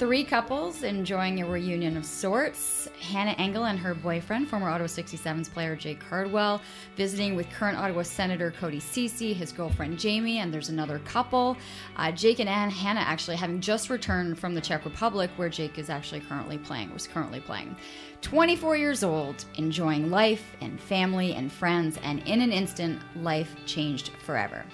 Three couples enjoying a reunion of sorts. Hana Engel and her boyfriend, former Ottawa 67s player Jake Cardwell, visiting with current Ottawa Senator Cody Ceci, his girlfriend Jamie, and there's another couple. Uh, Jake and Anne, Hana actually having just returned from the Czech Republic, where Jake is actually currently playing, was currently playing. 24 years old, enjoying life and family and friends, and in an instant, life changed forever.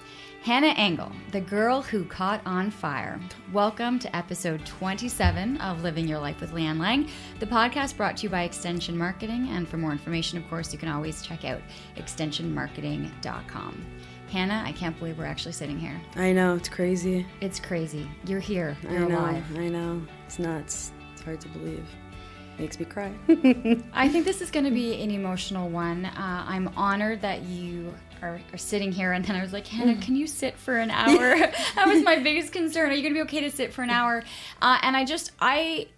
Hana Engel, the girl who caught on fire. Welcome to episode 27 of Living Your Life with Leanne Lang, the podcast brought to you by Extension Marketing. And for more information, of course, you can always check out extensionmarketing.com. Hana, I can't believe we're actually sitting here. I know, it's crazy. It's crazy. You're here. You're I know, alive. I know. It's nuts. It's hard to believe. Makes me cry. I think this is going to be an emotional one. Uh, I'm honored that you are, are, sitting here, and then I was like, Hana, Mm. can you sit for an hour? that was my biggest concern. Are you going to be okay to sit for an hour? Uh, and I just, I.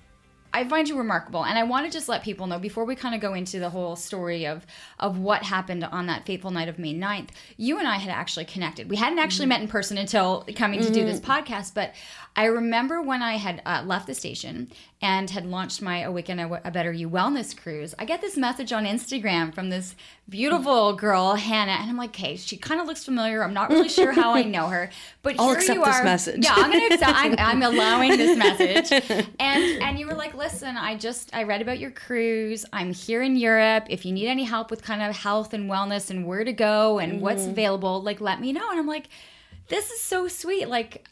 I find you remarkable, and I want to just let people know before we kind of go into the whole story of of what happened on that fateful night of May 9th. You and I had actually connected. We hadn't actually Mm-hmm. met in person until coming to do this podcast, but I remember when I had uh, left the station and had launched my Awaken a, a Better You wellness cruise. I get this message on Instagram from this beautiful girl, Hana, and I'm like, okay, she kind of looks familiar. I'm not really sure how I know her, but I'll here accept you this are. message. Yeah, I'm gonna accept. I'm, I'm allowing this message. And and you were like, listen, I just I read about your cruise. I'm here in Europe. If you need any help with kind of health and wellness and where to go and what's Mm-hmm. available, like let me know. And I'm like, this is so sweet. Like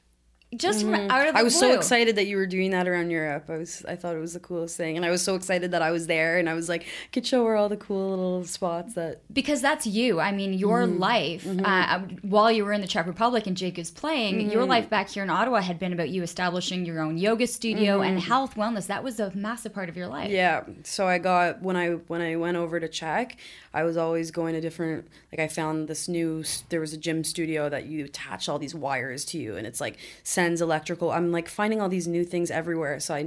just from out of the Mm-hmm. I was so excited that you were doing that around Europe. I was I thought it was the coolest thing. And I was so excited that I was there and I was like, could show her all the cool little spots that because that's you. I mean, your Mm-hmm. life uh, while you were in the Czech Republic and Jake is playing, your Mm-hmm. life back here in Ottawa had been about you establishing your own yoga studio and health wellness. That was a massive part of your life. Mm-hmm. Yeah. So I got when I when I went over to Czech, I was always going to different like I found this new there was a gym studio that you attach all these wires to you and it's like sends electrical. I'm like finding all these new things everywhere. So I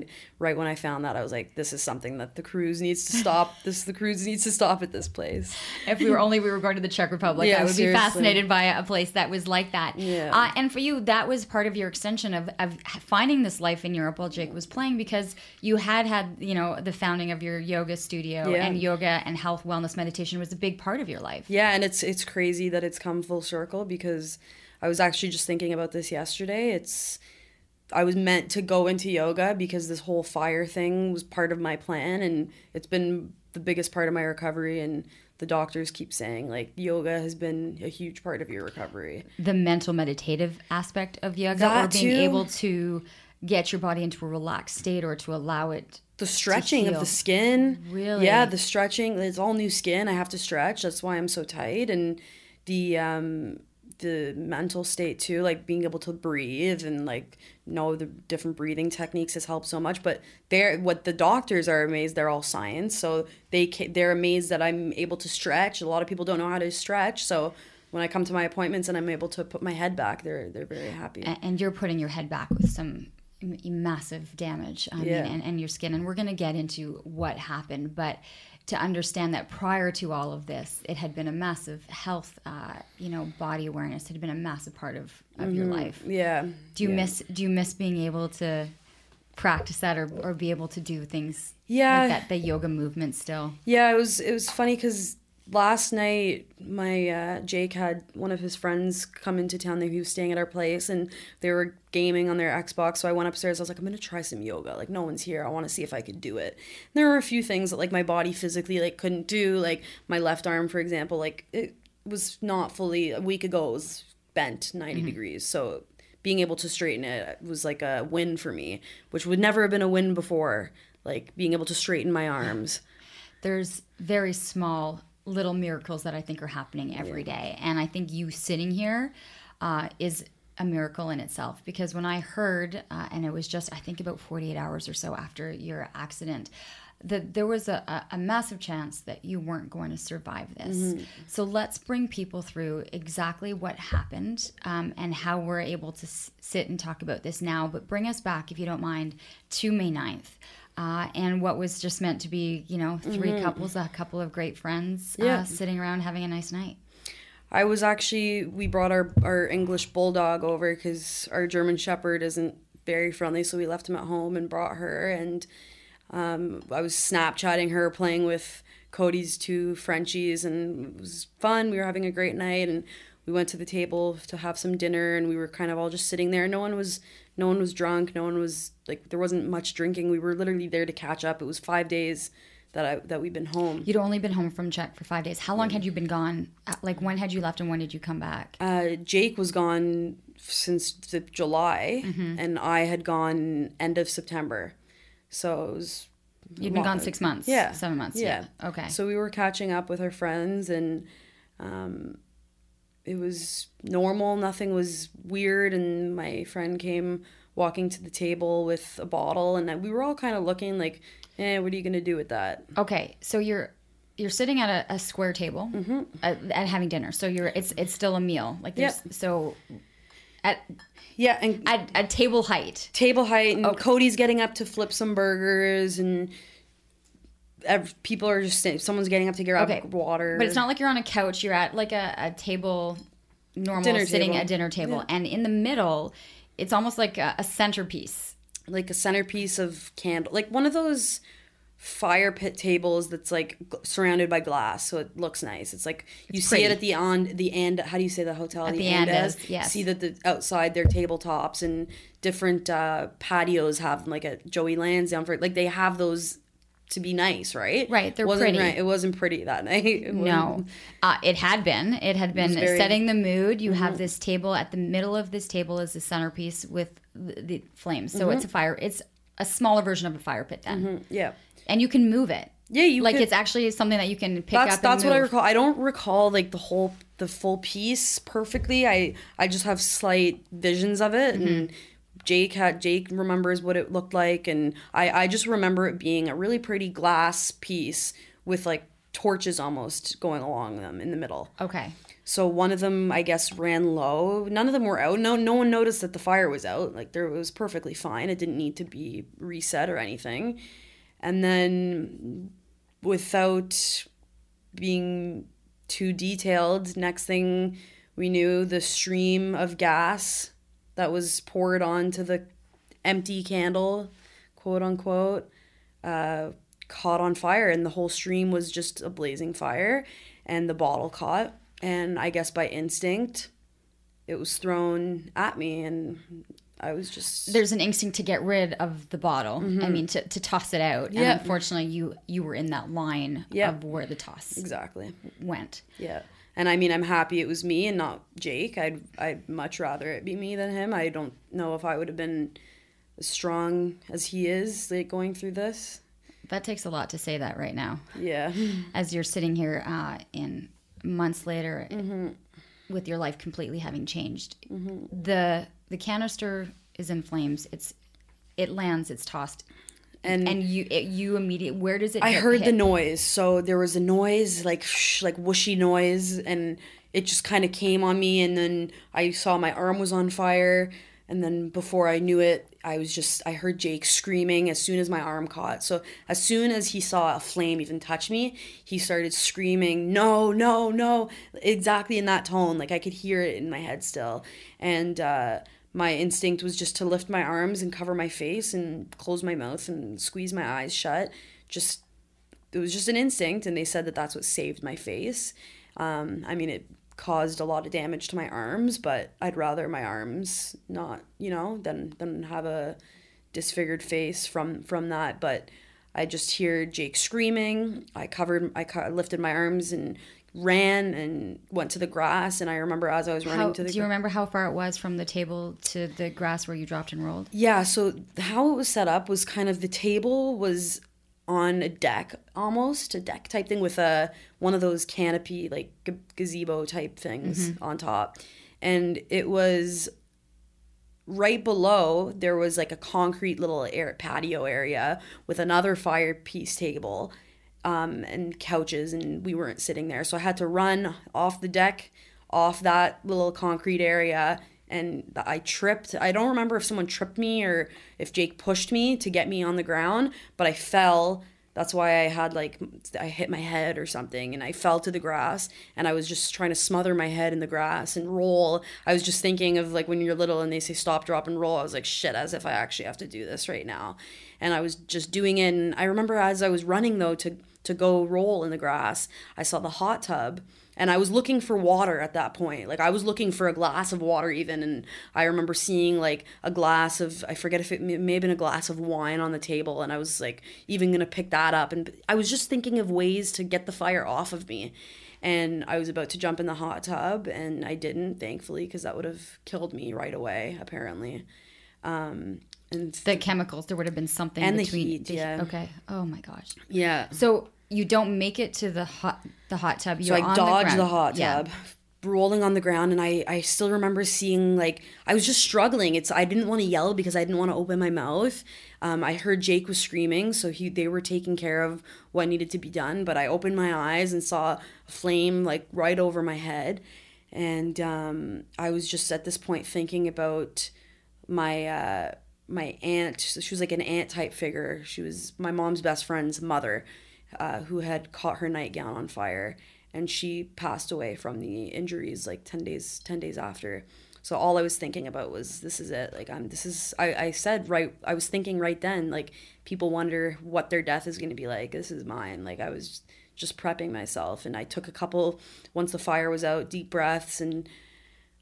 right when I found that I was like this is something that the cruise needs to stop. this the cruise needs to stop at this place. If we were only we were going to the Czech Republic, Yeah, I would seriously. be fascinated by a place that was like that. Yeah. Uh, and for you, that was part of your extension of, of finding this life in Europe while Jake was playing because you had had you know the founding of your yoga studio Yeah. and yoga and health wellness meditation was a big part of your life. Yeah, and it's it's crazy that it's come full circle because I was actually just thinking about this yesterday. It's I was meant to go into yoga because this whole fire thing was part of my plan and it's been the biggest part of my recovery and the doctors keep saying like yoga has been a huge part of your recovery. the mental meditative aspect of yoga That or being too. able to get your body into a relaxed state or to allow it The stretching of the skin. Really? Yeah, the stretching. It's all new skin. I have to stretch. That's why I'm so tight. And the um the mental state too, like being able to breathe and like know the different breathing techniques has helped so much. But they're what the doctors are amazed. They're all science, so they they're amazed that I'm able to stretch. A lot of people don't know how to stretch, so when I come to my appointments and I'm able to put my head back, they're they're very happy. and you're putting your head back with some massive damage I Yeah. mean, and, and your skin and we're going to get into what happened but to understand that prior to all of this it had been a massive health uh, you know body awareness had been a massive part of, of your life Yeah. do you Mm-hmm. yeah. miss do you miss being able to practice that or, or be able to do things Yeah. like that the yoga movement still Yeah, it was it was funny because last night my uh, Jake had one of his friends come into town. He was staying at our place and they were gaming on their Xbox. So I went upstairs. I was like, I'm gonna try some yoga. Like no one's here. I want to see if I could do it. And there were a few things that like my body physically like couldn't do. Like my left arm, for example, like it was not fully a week ago. It was bent 90 degrees. So being able to straighten it was like a win for me, which would never have been a win before. Like being able to straighten my arms. there's very small little miracles that I think are happening every day, And I think you sitting here uh, is a miracle in itself because when I heard, uh, and it was just, I think about 48 hours or so after your accident, that there was a, a, massive chance that you weren't going to survive this. So let's bring people through exactly what happened um, and how we're able to s- sit and talk about this now. But bring us back, if you don't mind, to May 9th. Uh, and what was just meant to be, you know, 3 couples, a couple of great friends Yeah. uh, sitting around having a nice night. I was actually we brought our our English bulldog over because our German Shepherd isn't very friendly, so we left him at home and brought her. And um, I was Snapchatting her, playing with Cody's two Frenchies, and it was fun. We were having a great night, and we went to the table to have some dinner, and we were kind of all just sitting there. No one was no one was drunk. No one was like there wasn't much drinking. We were literally there to catch up. It was five days that I that we've been home. You'd only been home from Czech for five days. How long had you been gone? Uh, Like, when had you left and when did you come back? uh, Jake was gone since the July, Mm-hmm. and I had gone end of September. So it was You'd been gone six months. yeah, Seven months. Yeah. Yeah. Okay. So we were catching up with our friends, and um, it was normal. Nothing was weird. And my friend came walking to the table with a bottle, and we were all kind of looking like, "Eh, what are you gonna do with that?" okay. So you're you're sitting at a, a square table Mm-hmm. at, at having dinner. So you're it's it's still a meal. Like there's so at Yeah, and at, at table height. table height and Cody's getting up to flip some burgers and people are just someone's getting up to grab Okay. water. But it's not like you're on a couch. You're at like a, a table, normal Dinner sitting table. at dinner table, and in the middle, it's almost like a, a centerpiece. like a centerpiece of candle, like one of those fire pit tables that's like g- surrounded by glass, so it looks nice. It's like you see it at the on the end. How do you say the hotel? At the Andaz, Andaz. yes. See that the outside their tabletops and different uh, patios have like a Joey Lansdowne for like they have those to be nice, right? Right, they're wasn't pretty. Right, it wasn't pretty that night. It No, uh, it had been. It had been very- Mm-hmm. setting the mood. You have this table at the middle of this table is the centerpiece with the, the flames. So Mm-hmm. it's a fire. It's a smaller version of a fire pit then, Yeah. and you can move it. Yeah, you like could- it's actually something that you can pick That's up. that's and what I recall. I don't recall like the whole the full piece perfectly. I I just have slight visions of it Mm-hmm. and Jake had Jake remembers what it looked like and I I just remember it being a really pretty glass piece with like torches almost going along them in the middle. Okay. So one of them, I guess, ran low. None of them were out. No, no one noticed that the fire was out. Like there was perfectly fine. It didn't need to be reset or anything. And then, without being too detailed, next thing we knew, the stream of gas that was poured onto the empty candle, quote unquote, uh, caught on fire, and the whole stream was just a blazing fire, and the bottle caught. And I guess by instinct, it was thrown at me, and I was just There's an instinct to get rid of the bottle. I mean, to, to toss it out. Mm-hmm. Yeah. And unfortunately, you you were in that line Yeah. of where the toss exactly. went. Yeah. And I mean, I'm happy it was me and not Jake. I'd I'd much rather it be me than him. I don't know if I would have been as strong as he is, like going through this. That takes a lot to say that right now. Yeah. as you're sitting here uh, in months later Mm-hmm. with your life completely having changed the the canister is in flames it's it lands it's tossed And and you it, you immediately where does it I hit- heard the noise. So there was a noise, like shh, like whooshy noise, and it just kind of came on me. And then I saw my arm was on fire. And then before I knew it, I was just I heard Jake screaming as soon as my arm caught. So as soon as he saw a flame even touch me, he started screaming, "No, no, no!" Exactly in that tone, like I could hear it in my head still. And uh, my instinct was just to lift my arms and cover my face and close my mouth and squeeze my eyes shut. Just it was just an instinct and they said that that's what saved my face um, i mean it caused a lot of damage to my arms but i'd rather my arms not you know than than have a disfigured face from from that but i just hear jake screaming. I covered i co- lifted my arms and ran and went to the grass. And i remember as i was running how, to the grass. do you remember how far it was from the table to the grass where you dropped and rolled? Yeah, so how it was set up was kind of the table was on a deck almost a deck type thing with a one of those canopy like g- gazebo type things mm-hmm. on top. And it was right below there was like a concrete little air patio area with another fire piece table um, and couches and we weren't sitting there. So i had to run off the deck off that little concrete area and i tripped. I don't remember if someone tripped me or if jake pushed me to get me on the ground but i fell that's why I had like I hit my head or something and I fell to the grass and I was just trying to smother my head in the grass and roll. I was just thinking of like when you're little and they say stop, drop and roll. I was like shit as if I actually have to do this right now. And I was just doing it and I remember as I was running though to to go roll in the grass, I saw the hot tub and I was looking for water at that point. Like I was looking for a glass of water even, and I remember seeing like a glass of I forget if it may have been a glass of wine on the table, and I was like even gonna pick that up, and I was just thinking of ways to get the fire off of me. And I was about to jump in the hot tub, and I didn't, thankfully, because that would have killed me right away, apparently. Um, and the chemicals, there would have been something And the between. heat, yeah. Okay. Oh my gosh. yeah, So you don't make it to the hot the hot tub. You're I on dodged the, ground. hot Yeah. tub, rolling on the ground, and I I still remember seeing like I was just struggling. It's I didn't want to yell because I didn't want to open my mouth. Um, I heard Jake was screaming, so he they were taking care of what needed to be done. But I opened my eyes and saw a flame like right over my head, and um, I was just at this point thinking about my uh, my aunt. She was like an aunt type figure. She was my mom's best friend's mother, uh, who had caught her nightgown on fire, and she passed away from the injuries like ten days ten days after. So all I was thinking about was this is it. Like I'm this is I, I said right I was thinking right then like people wonder what their death is going to be like. This is mine. Like I was just prepping myself and I took a couple once the fire was out deep breaths and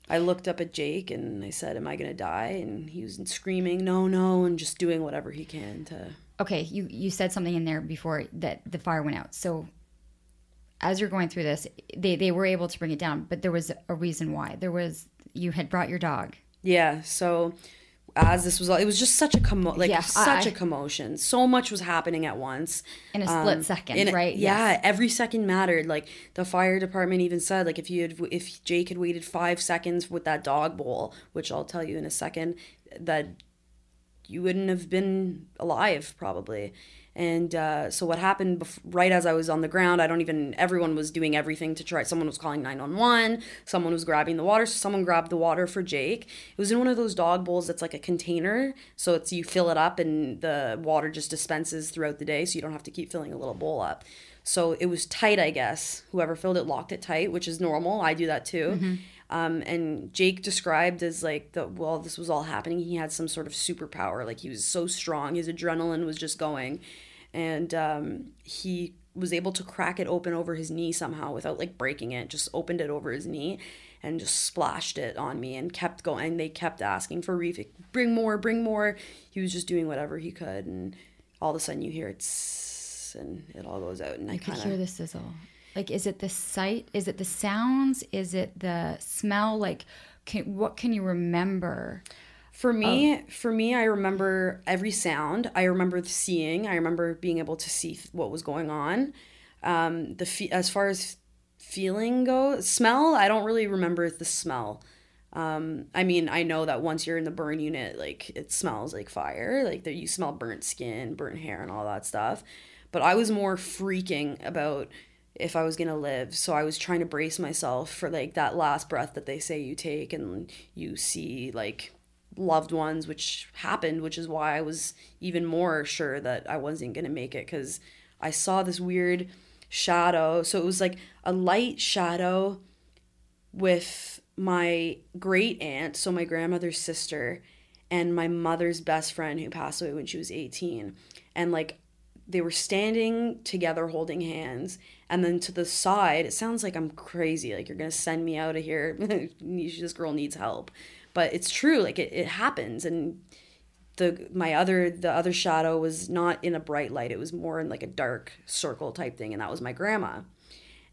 I looked up at Jake and I said, "Am I gonna die?" And he was screaming, "No, no!" and just doing whatever he can to. Okay, you you said something in there before that the fire went out. So as you're going through this, they they were able to bring it down, but there was a reason why. There was you had brought your dog. Yeah. So as this was, all, it was just such a commo- like Yeah, such I- a commotion. So much was happening at once In a um, split second, in a- right? Yeah, Yes. every second mattered. Like the fire department even said, like if you had, if Jake had waited five seconds with that dog bowl, which I'll tell you in a second, that you wouldn't have been alive probably. And uh, so what happened bef- right as I was on the ground, I don't even. Everyone was doing everything to try. Someone was calling nine one one. Someone was grabbing the water. So someone grabbed the water for Jake. It was in one of those dog bowls that's like a container. So it's you fill it up and the water just dispenses throughout the day. So you don't have to keep filling a little bowl up. So it was tight, I guess. Whoever filled it locked it tight, which is normal. I do that too. Um, and Jake described as like the while this was all happening, he had some sort of superpower. Like he was so strong, his adrenaline was just going, and um, he was able to crack it open over his knee somehow without like breaking it. Just opened it over his knee and just splashed it on me and kept going. They kept asking for reef, bring more, bring more. He was just doing whatever he could, and all of a sudden you hear it, tss, and it all goes out, and I You could kind hear the sizzle. Like, is it the sight? Is it the sounds? Is it the smell? Like, can, what can you remember? For me, for me, I remember every sound. I remember seeing. I remember being able to see what was going on. Um, the fe- as far as feeling goes, smell. I don't really remember the smell. Um, I mean, I know that once you're in the burn unit, like it smells like fire. Like that, you smell burnt skin, burnt hair, and all that stuff. But I was more freaking about if I was gonna live. So I was trying to brace myself for like that last breath that they say you take, and you see like loved ones, which happened, which is why I was even more sure that I wasn't gonna make it because I saw this weird shadow. So it was like a light shadow with my great aunt, so my grandmother's sister, and my mother's best friend who passed away when she was 18. And like they were standing together holding hands. And then to the side, it sounds like I'm crazy, like you're gonna send me out of here. this girl needs help. But it's true, like it, it happens. And the my other the other shadow was not in a bright light, it was more in like a dark circle type thing, and that was my grandma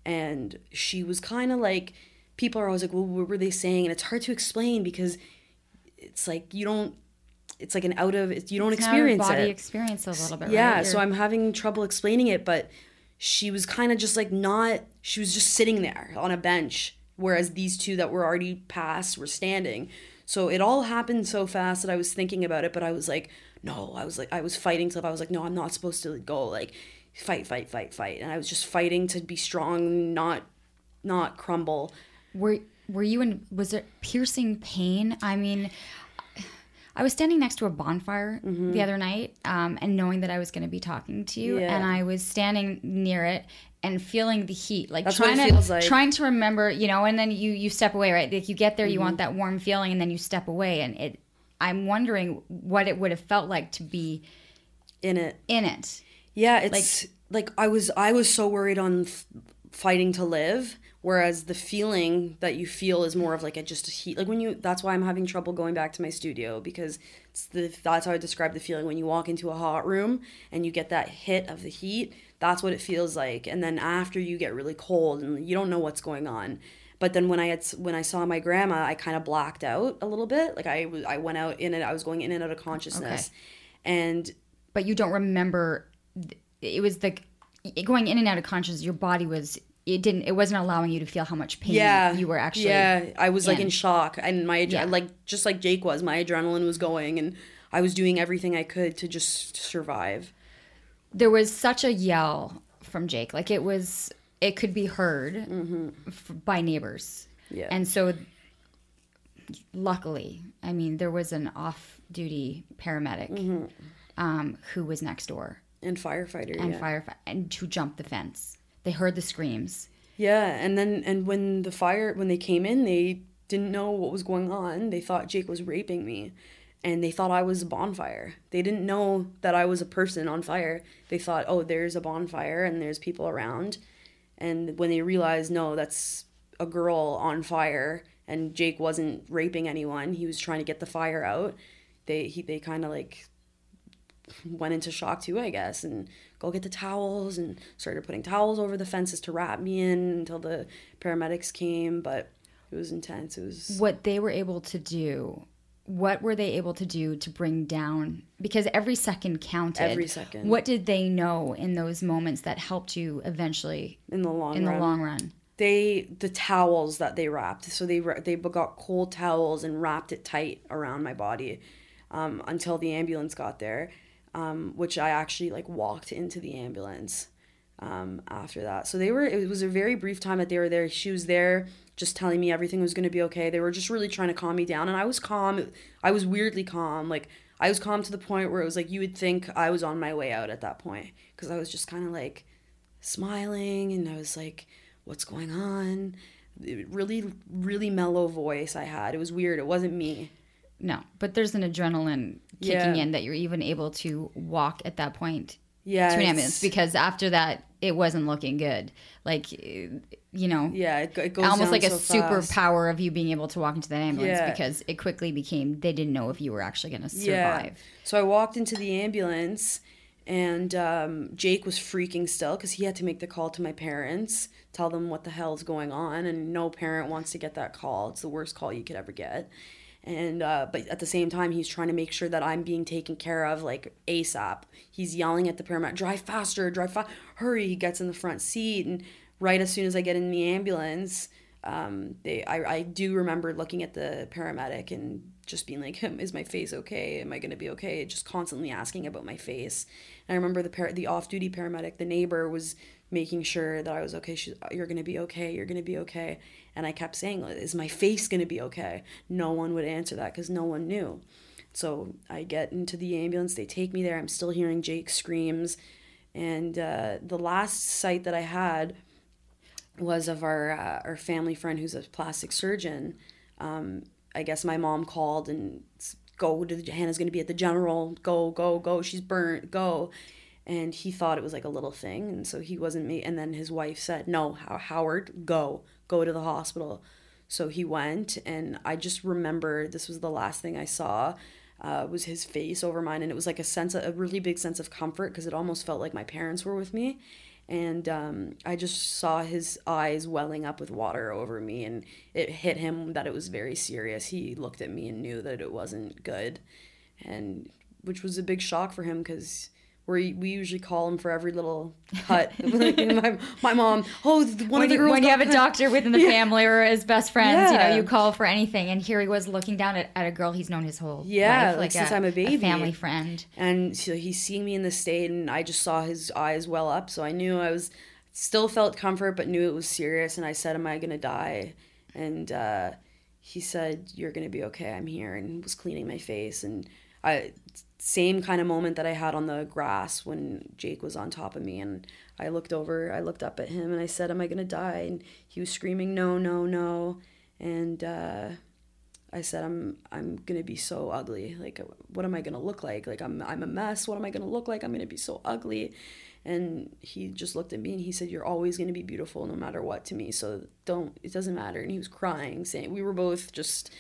and she was kind of like people are always like well what were they saying and it's hard to explain because it's like you don't it's like an out of you don't It's experience body it experience a little bit. yeah right? so i'm having trouble explaining it but she was kind of just like not she was just sitting there on a bench whereas these two that were already passed were standing So it all happened so fast that I was thinking about it, but I was like, no, I was like, I was fighting stuff. I was like, no, I'm not supposed to go. Like, fight, fight, fight, fight. And I was just fighting to be strong, not, not crumble. Were were you in? Was there piercing pain? I mean, I was standing next to a bonfire the other night, um, and knowing that I was going to be talking to you, Yeah. and I was standing near it and feeling the heat, like That's trying to feels like. trying to remember, you know. And then you you step away, right? Like you get there, you Mm-hmm. want that warm feeling, and then you step away, and it. I'm wondering what it would have felt like to be In it. in it. Yeah, it's like, I was I was so worried on f- fighting to live, whereas the feeling that you feel is more of like a just a heat. Like when you that's why I'm having trouble going back to my studio because it's the that's how I describe the feeling when you walk into a hot room and you get that hit of the heat. That's what it feels like, and then after you get really cold and you don't know what's going on. But then when I had when I saw my grandma, I kind of blacked out a little bit. Like I I went out in and I was going in and out of consciousness, and but you don't remember it was the going in and out of consciousness your body was it didn't it wasn't allowing you to feel how much pain yeah you were actually yeah i was like in in. shock and my Yeah. like just like jake was my adrenaline was going and i was doing everything i could to just survive there was such a yell from jake like it was it could be heard f- by neighbors Mm-hmm. Yeah. and so luckily i mean there was an off-duty paramedic Mm-hmm. um, who was next door and firefighter and yeah. fire and to jump the fence they heard the screams. Yeah and then and when the fire when they came in they didn't know what was going on. They thought jake was raping me and they thought i was a bonfire. They didn't know that i was a person on fire. They thought oh there's a bonfire and there's people around. And when they realized no that's a girl on fire and jake wasn't raping anyone he was trying to get the fire out they he they kind of like went into shock too i guess. And go get the towels and started putting towels over the fences to wrap me in until the paramedics came but it was intense. It was what they were able to do what were they able to do to bring down because every second counted. Every second. what did they know in those moments that helped you eventually in the long in run. the long run? They the towels that they wrapped so they they got cold towels and wrapped it tight around my body um, until the ambulance got there um, which i actually like walked into the ambulance um, after that so they were it was a very brief time that they were there she was there just telling me everything was going to be okay they were just really trying to calm me down and i was calm i was weirdly calm like i was calm to the point where it was like you would think i was on my way out at that point because i was just kind of like smiling and I was like, what's going on? Really, really mellow voice I had. It was weird. It wasn't me. no but there's an adrenaline kicking Yeah. in that you're even able to walk at that point Yeah. to an ambulance because after that it wasn't looking good like you know Yeah, it, it goes almost like a so fast. superpower of you being able to walk into that ambulance Yeah. because it quickly became they didn't know if you were actually going to Yeah. survive So I walked into the ambulance, and um, Jake was freaking still because he had to make the call to my parents, tell them what the hell's going on, and no parent wants to get that call. It's the worst call you could ever get. And uh, but at the same time, he's trying to make sure that I'm being taken care of like ASAP. He's yelling at the paramedic, "Drive faster! Drive fa- Hurry!" He gets in the front seat, and right as soon as I get in the ambulance, um, they I, I do remember looking at the paramedic and just being like, "Hmm, "Is my face okay? Am I gonna be okay?" Just constantly asking about my face. And I remember the par- the off duty paramedic, the neighbor, was making sure that I was okay. She's, "You're gonna be okay. You're gonna be okay." And I kept saying, "Is my face gonna be okay?" No one would answer that because no one knew. So I get into the ambulance. They take me there. I'm still hearing Jake's screams. And uh, the last sight that I had was of our uh, our family friend who's a plastic surgeon. Um, I guess my mom called and go to the, Hana's going to be at the general. Go go go. She's burnt. Go. And he thought it was like a little thing, and so he wasn't me. And then his wife said, "No, Howard, go go to the hospital." So he went, and I just remember this was the last thing I saw. Uh, was his face over mine, and it was like a sense, of, a really big sense of comfort because it almost felt like my parents were with me, and um, I just saw his eyes welling up with water over me, and it hit him that it was very serious. He looked at me and knew that it wasn't good, and which was a big shock for him because we, we usually call him for every little cut. my, my mom, oh, one when of the you, girls. when you got have a doctor within the family or his best friends, you know, you call for anything. And here he was looking down at, at a girl he's known his whole Yeah, life, like since I'm a baby. family friend. and so he's seeing me in the state and i just saw his eyes well up so i knew i was still felt comfort but knew it was serious and i said am i gonna die and uh, he said you're gonna be okay i'm here and was cleaning my face and i same kind of moment that i had on the grass when jake was on top of me and i looked over i looked up at him and i said am i gonna die and he was screaming no no no and uh, I said I'm I'm gonna be so ugly. Like what am I gonna look like? Like I'm I'm a mess. What am I gonna look like? I'm gonna be so ugly. And he just looked at me and he said, You're always gonna be beautiful no matter what to me. So don't it doesn't matter. And he was crying, saying we were both just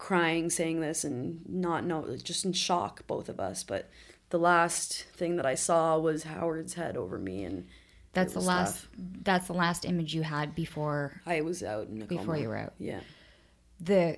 crying, saying this and not know just in shock, both of us. But the last thing that I saw was Howard's head over me and That's the last. tough. That's the last image you had before I was out before you were out. Yeah. The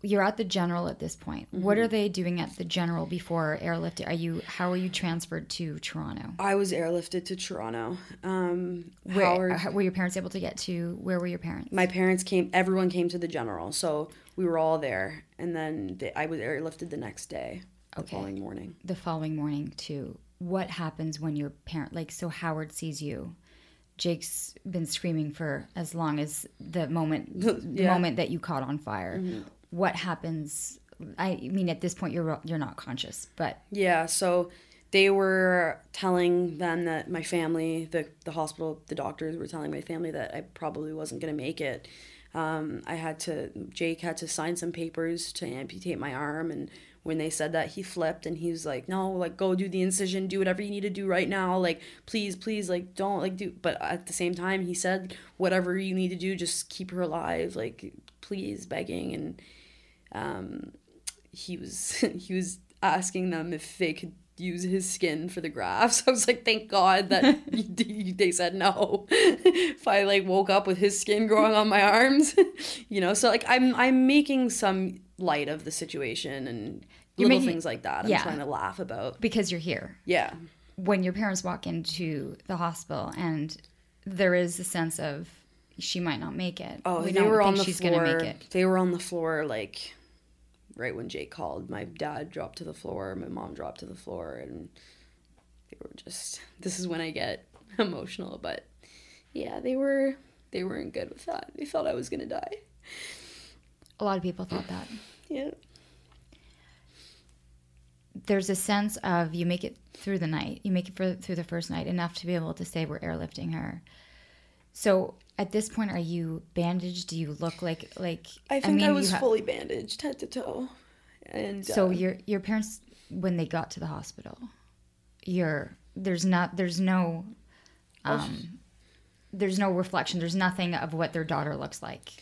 you're at the general at this point. Mm-hmm. What are they doing at the general before airlifting? Are you how are you transferred to Toronto? I was airlifted to Toronto. Um, Where Howard, how- were your parents able to get to? Where were your parents? my parents came. Everyone came to the general, so we were all there. And then they, I was airlifted the next day, the Okay. following morning. the following morning to what happens when your parent like so howard sees you jake's been screaming for as long as the moment the Yeah. moment that you caught on fire mm-hmm. what happens i mean at this point you're you're not conscious but Yeah, so they were telling them that my family, the the hospital, the doctors were telling my family that I probably wasn't gonna make it. Um, I had to, Jake had to sign some papers to amputate my arm, and when they said that, he flipped and he was like, "No, like go do the incision, do whatever you need to do right now, like please, please, like don't like do." But at the same time, he said, "Whatever you need to do, just keep her alive, like please, begging." And um, he was he was asking them if they could use his skin for the grafts. I was like, thank God that they said no. if I like woke up with his skin growing on my arms, you know. So like I'm I'm making some light of the situation and You're little making- things like that. I'm yeah. trying to laugh about. because you're here Yeah. when your parents walk into the hospital and there is a sense of she might not make it Oh, we they were on the she's floor. gonna make it They were on the floor like right when Jake called. My dad dropped to the floor. My mom dropped to the floor, and they were just. This is when I get emotional, but yeah, they were. They weren't good with that. They thought I was gonna die. a lot of people thought that Yeah. there's a sense of you make it through the night you make it for, through the first night enough to be able to say we're airlifting her so at this point are you bandaged do you look like like I think I, mean, was you ha- fully bandaged head to toe, and so uh, your your parents when they got to the hospital you're there's not there's no um there's no reflection there's nothing of what their daughter looks like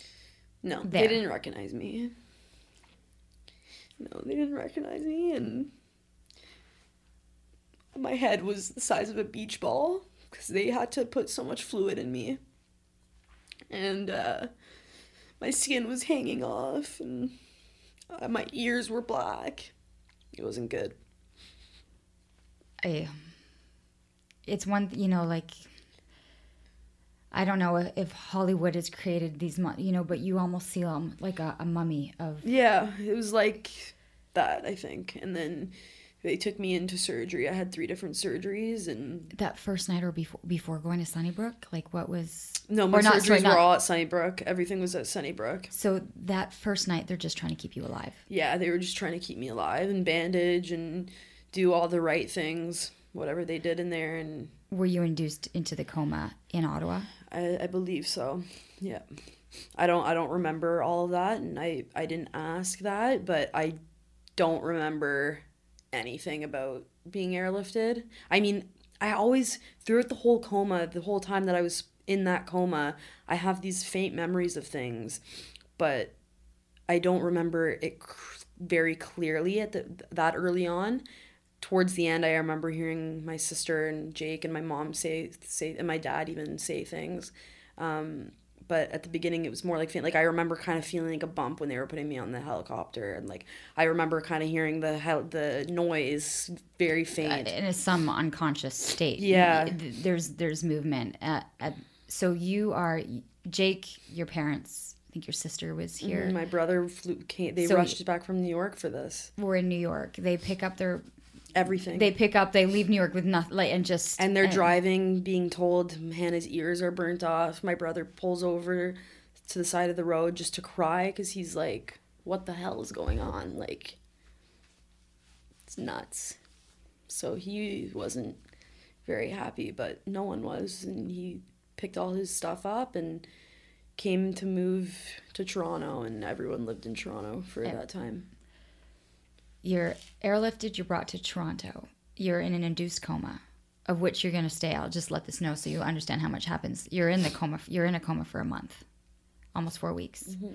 no, there. they didn't recognize me. No, they didn't recognize me, and my head was the size of a beach ball because they had to put so much fluid in me, and uh, my skin was hanging off, and uh, my ears were black. It wasn't good. I, it's one you know like I don't know if Hollywood has created these you know but you almost see them like a, a mummy of Yeah, it was like that, I think, and then. They took me into surgery. I had three different surgeries, and that first night or before before going to Sunnybrook like what was no, my Or not, surgeries sorry, not- were all at Sunnybrook. Everything was at Sunnybrook. so that first night they're just trying to keep you alive yeah, they were just trying to keep me alive and bandage and do all the right things, whatever they did in there, and were you induced into the coma in Ottawa I, I believe so. Yeah, I don't I don't remember all of that, and I I didn't ask that, but I don't remember anything about being airlifted. I mean, I always throughout the whole coma, the whole time that I was in that coma, I have these faint memories of things, but I don't remember it very clearly at the, that early on. Towards the end, I remember hearing my sister and Jake and my mom say say and my dad even say things, um, but at the beginning it was more like faint. Like I remember kind of feeling like a bump when they were putting me on the helicopter, and like I remember kind of hearing the hel- the noise very uh, faint. in some unconscious state. Yeah. There's there's movement. So you are Jake. Your parents. I think your sister was mm-hmm, here. My brother flew. Came, they So- rushed back from New York for this. We're in New York. They pick up their. Everything. They pick up. They leave New York with nothing. Like and just and they're driving, being told Hana's ears are burnt off. My brother pulls over to the side of the road just to cry because he's like, "What the hell is going on?" Like, it's nuts. So he wasn't very happy, but no one was, and he picked all his stuff up and came to move to Toronto, and everyone lived in Toronto for that time. You're airlifted. You're brought to Toronto. You're in an induced coma, of which you're going to stay. I'll just let this know so you understand how much happens. You're in the coma. You're in a coma for a month, almost four weeks. Mm-hmm.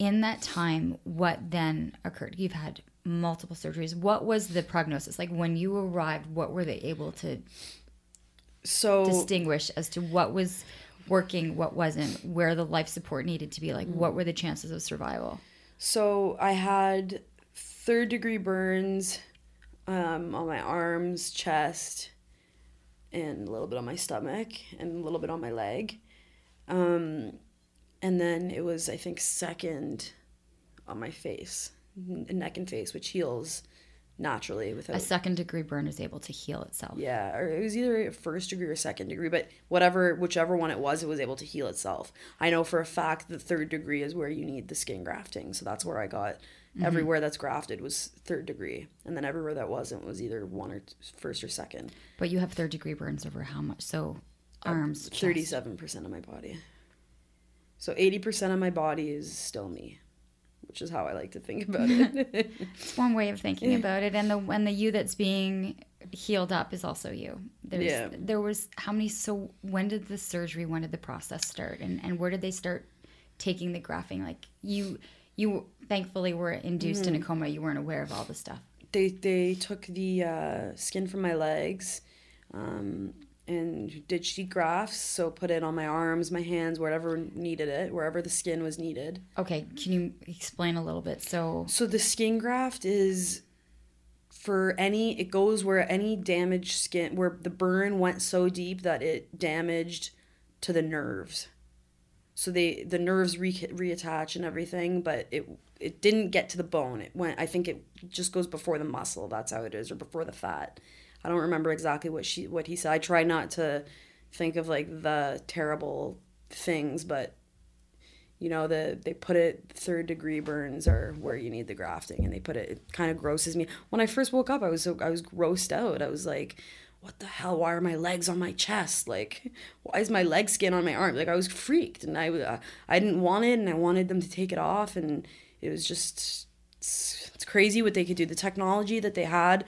In that time, what then occurred? You've had multiple surgeries. What was the prognosis like when you arrived? What were they able to So distinguish as to what was working, what wasn't, where the life support needed to be? Like, mm-hmm. what were the chances of survival? So I had third degree burns um, on my arms, chest, and a little bit on my stomach, and a little bit on my leg. Um, and then it was, I think, second on my face, neck and face, which heals naturally without. A second degree burn is able to heal itself. Yeah, or it was either a first degree or second degree, but whatever, whichever one it was, it was able to heal itself. I know for a fact the third degree is where you need the skin grafting, so that's where I got. Mm-hmm. Everywhere that's grafted was third degree, and then everywhere that wasn't was either one or t- first or second. But you have third degree burns over how much? So uh, arms, chest. Thirty-seven percent of my body. So eighty percent of my body is still me, which is how I like to think about it. It's one way of thinking about it, and the and the you that's being healed up is also you. There's, Yeah. There was how many? So when did the surgery? When did the process start? And and where did they start taking the grafting? Like you, you thankfully were induced in a coma. You weren't aware of all the stuff. they they took the uh, skin from my legs um, and did sheet grafts so put it on my arms my hands wherever needed it wherever the skin was needed Okay, can you explain a little bit? So so the skin graft is for any it goes where any damaged skin where the burn went so deep that it damaged to the nerves so they the nerves re- reattach and everything but it it didn't get to the bone. It went i think it just goes before the muscle that's how it is or before the fat. I don't remember exactly what she what he said. I try not to think of like the terrible things but you know the they put it third degree burns are where you need the grafting and they put it it kind of grosses me. When i first woke up i was so i was grossed out. I was like what the hell? Why are my legs on my chest? Like why is my leg skin on my arm? Like i was freaked and i uh, i didn't want it and i wanted them to take it off and it was just it's, it's crazy what they could do. The technology that they had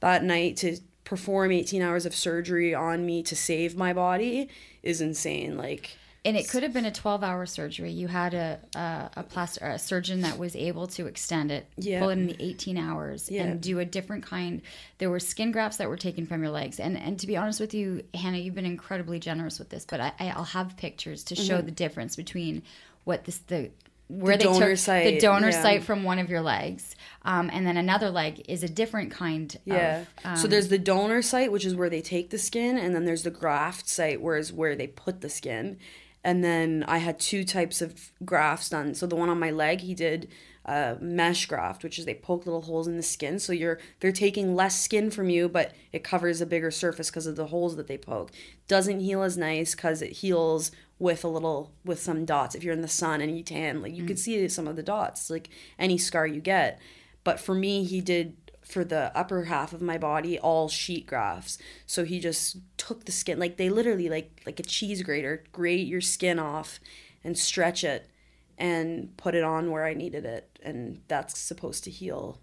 that night to perform 18 hours of surgery on me to save my body is insane. Like And it could have been a 12 hour surgery. You had a a, a, plast- a surgeon that was able to extend it, Yeah. pull it in the 18 hours, Yeah. and do a different kind. There were skin grafts that were taken from your legs. And and to be honest with you, Hana, you've been incredibly generous with this, but I, I'll have pictures to show the difference between what this the where Mm-hmm. The they donor took the site, donor yeah. site from one of your legs, um, and then another leg is a different kind. Yeah. Of, so there's the donor site, which is where they take the skin, and then there's the graft site, where is where they put the skin. And then I had two types of grafts done. So the one on my leg, he did a mesh graft, which is they poke little holes in the skin. So you're they're taking less skin from you, but it covers a bigger surface because of the holes that they poke. Doesn't heal as nice because it heals with a little with some dots. If you're in the sun and you tan, like you could mm. see some of the dots, like any scar you get. But for me, he did for the upper half of my body all sheet grafts so he just took the skin like they literally like like a cheese grater grate your skin off and stretch it and put it on where i needed it and that's supposed to heal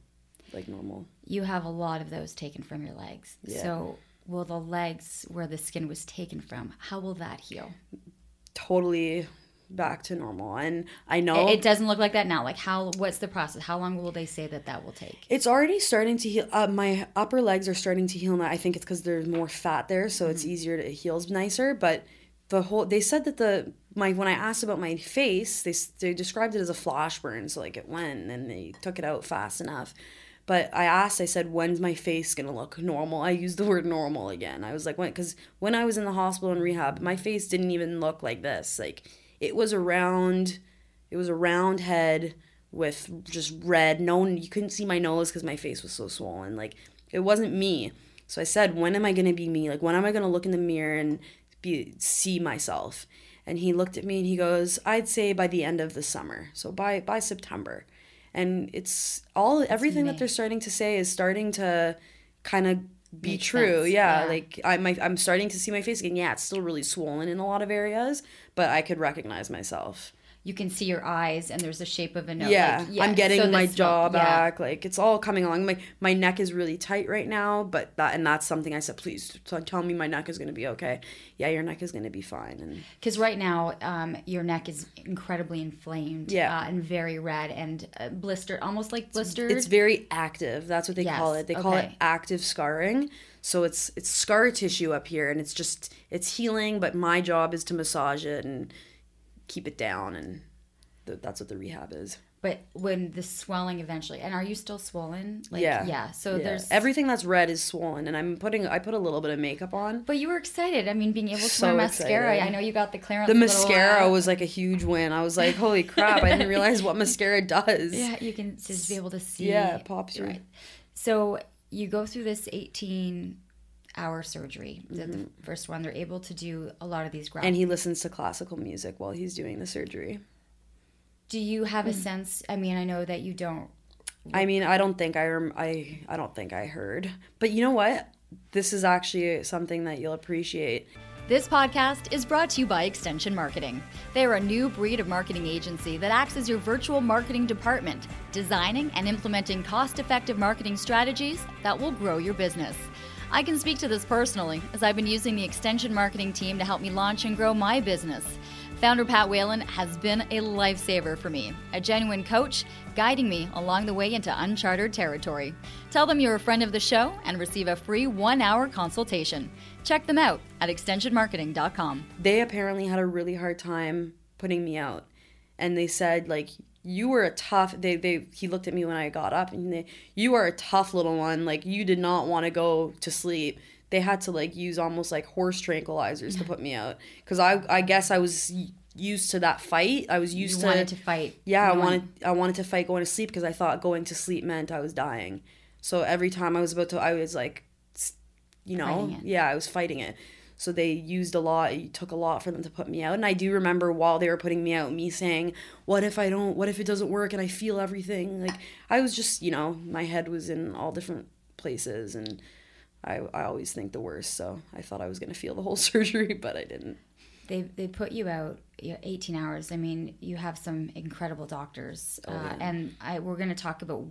like normal you have a lot of those taken from your legs. yeah. So will the legs where the skin was taken from, how will that heal? totally back to normal and i know It doesn't look like that now. Like how? What's the process? How long will they say that that will take? It's already starting to heal. Uh, my upper legs are starting to heal now. I think it's because there's more fat there, so it's easier to it heals nicer. But the whole they said that the my when I asked about my face, they they described it as a flash burn, so like it went and they took it out fast enough. But I asked, I said, when's my face gonna look normal? I used the word normal again. I was like, when? Because when I was in the hospital in rehab, my face didn't even look like this. Like it was a round, it was a round head with just red. No, one- you couldn't see my nose because my face was so swollen. Like it wasn't me. So I said, when am I gonna be me? Like when am I gonna look in the mirror and be see myself? And he looked at me and he goes, I'd say by the end of the summer. So by by September. And it's all everything that they're starting to say is starting to kind of be true. Yeah, yeah. like I my, I'm starting to see my face again. Yeah, it's still really swollen in a lot of areas, but I could recognize myself. You can see your eyes, and there's the shape of a nose. Yeah, like, I'm getting so my jaw yeah. back. Like it's all coming along. My my neck is really tight right now, but that and that's something I said. Please tell me my neck is going to be okay. Yeah, your neck is going to be fine. And Because right now, um, your neck is incredibly inflamed, Yeah. uh, and very red and uh, blistered, almost like blistered. it's very active. That's what they call it. They call it active scarring. So it's it's scar tissue up here, and it's just it's healing. But my job is to massage it and keep it down, and th- that's what the rehab is. but when the swelling eventually, and are you still swollen? Like, yeah, yeah. So Yeah. there's everything that's red is swollen, and I'm putting I put a little bit of makeup on. But you were excited. I mean, being able to So wear mascara. excited. I know you got the clearance. The mascara was like a huge win. I was like, holy crap! I didn't realize what mascara does. Yeah, you can just be able to see. Yeah, it pops. Right. So you go through this 18 hour surgery. The, the first one, they're able to do a lot of these grafts. Mm-hmm. And he listens to classical music while he's doing the surgery. do you have Mm. a sense? I mean, I know that you don't. I mean, I don't think I rem- I I don't think I heard. But you know what? This is actually something that you'll appreciate. This podcast is brought to you by Extension Marketing. They are a new breed of marketing agency that acts as your virtual marketing department, designing and implementing cost effective marketing strategies that will grow your business. I can speak to this personally, as I've been using the Extension Marketing team to help me launch and grow my business. Founder Pat Whalen has been a lifesaver for me, a genuine coach guiding me along the way into uncharted territory. Tell them you're a friend of the show and receive a free one hour consultation. Check them out at extensionmarketing.com. They apparently had a really hard time putting me out. And they said like you were a tough they they he looked at me when I got up and they you are a tough little one. Like you did not want to go to sleep. They had to like use almost like horse tranquilizers to put me out cuz I I guess I was used to that fight. I was used You to wanted to fight. Yeah, I You wanted I wanted to fight going to sleep because I thought going to sleep meant I was dying. So every time I was about to, I was like, you know, yeah, I was fighting it. So they used a lot. It took a lot for them to put me out. And I do remember while they were putting me out, me saying, "What if I don't? What if it doesn't work and I feel everything?" Like I was just, you know, my head was in all different places, and I I always think the worst. So I thought I was gonna feel the whole surgery, but I didn't. They they put you out 18 hours. I mean, you have some incredible doctors, Oh, uh, and I we're going to talk about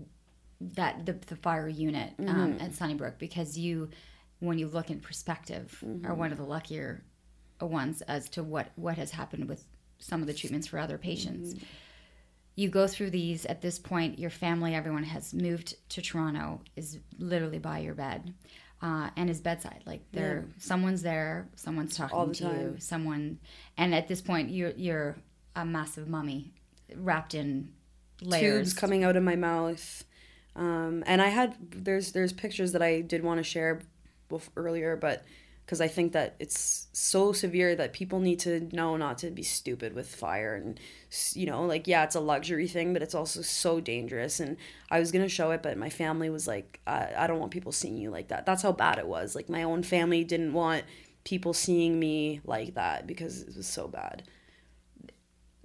that the the fire unit um, Mm-hmm. at Sunnybrook because you, when you look in perspective, are Mm-hmm. one of the luckier ones as to what what has happened with some of the treatments for other patients. Mm-hmm. You go through these at this point. Your family, everyone has moved to Toronto, is literally by your bed. Uh, and his bedside, like there, someone's there, someone's talking the to you, someone, and at this point, you're you're a massive mummy wrapped in layers. tubes coming out of my mouth. Um, and I had there's there's pictures that I did want to share bef- earlier, but because I think that it's so severe that people need to know not to be stupid with fire and you know like yeah it's a luxury thing but it's also so dangerous and I was gonna show it but my family was like I, I don't want people seeing you like that that's how bad it was like my own family didn't want people seeing me like that because it was so bad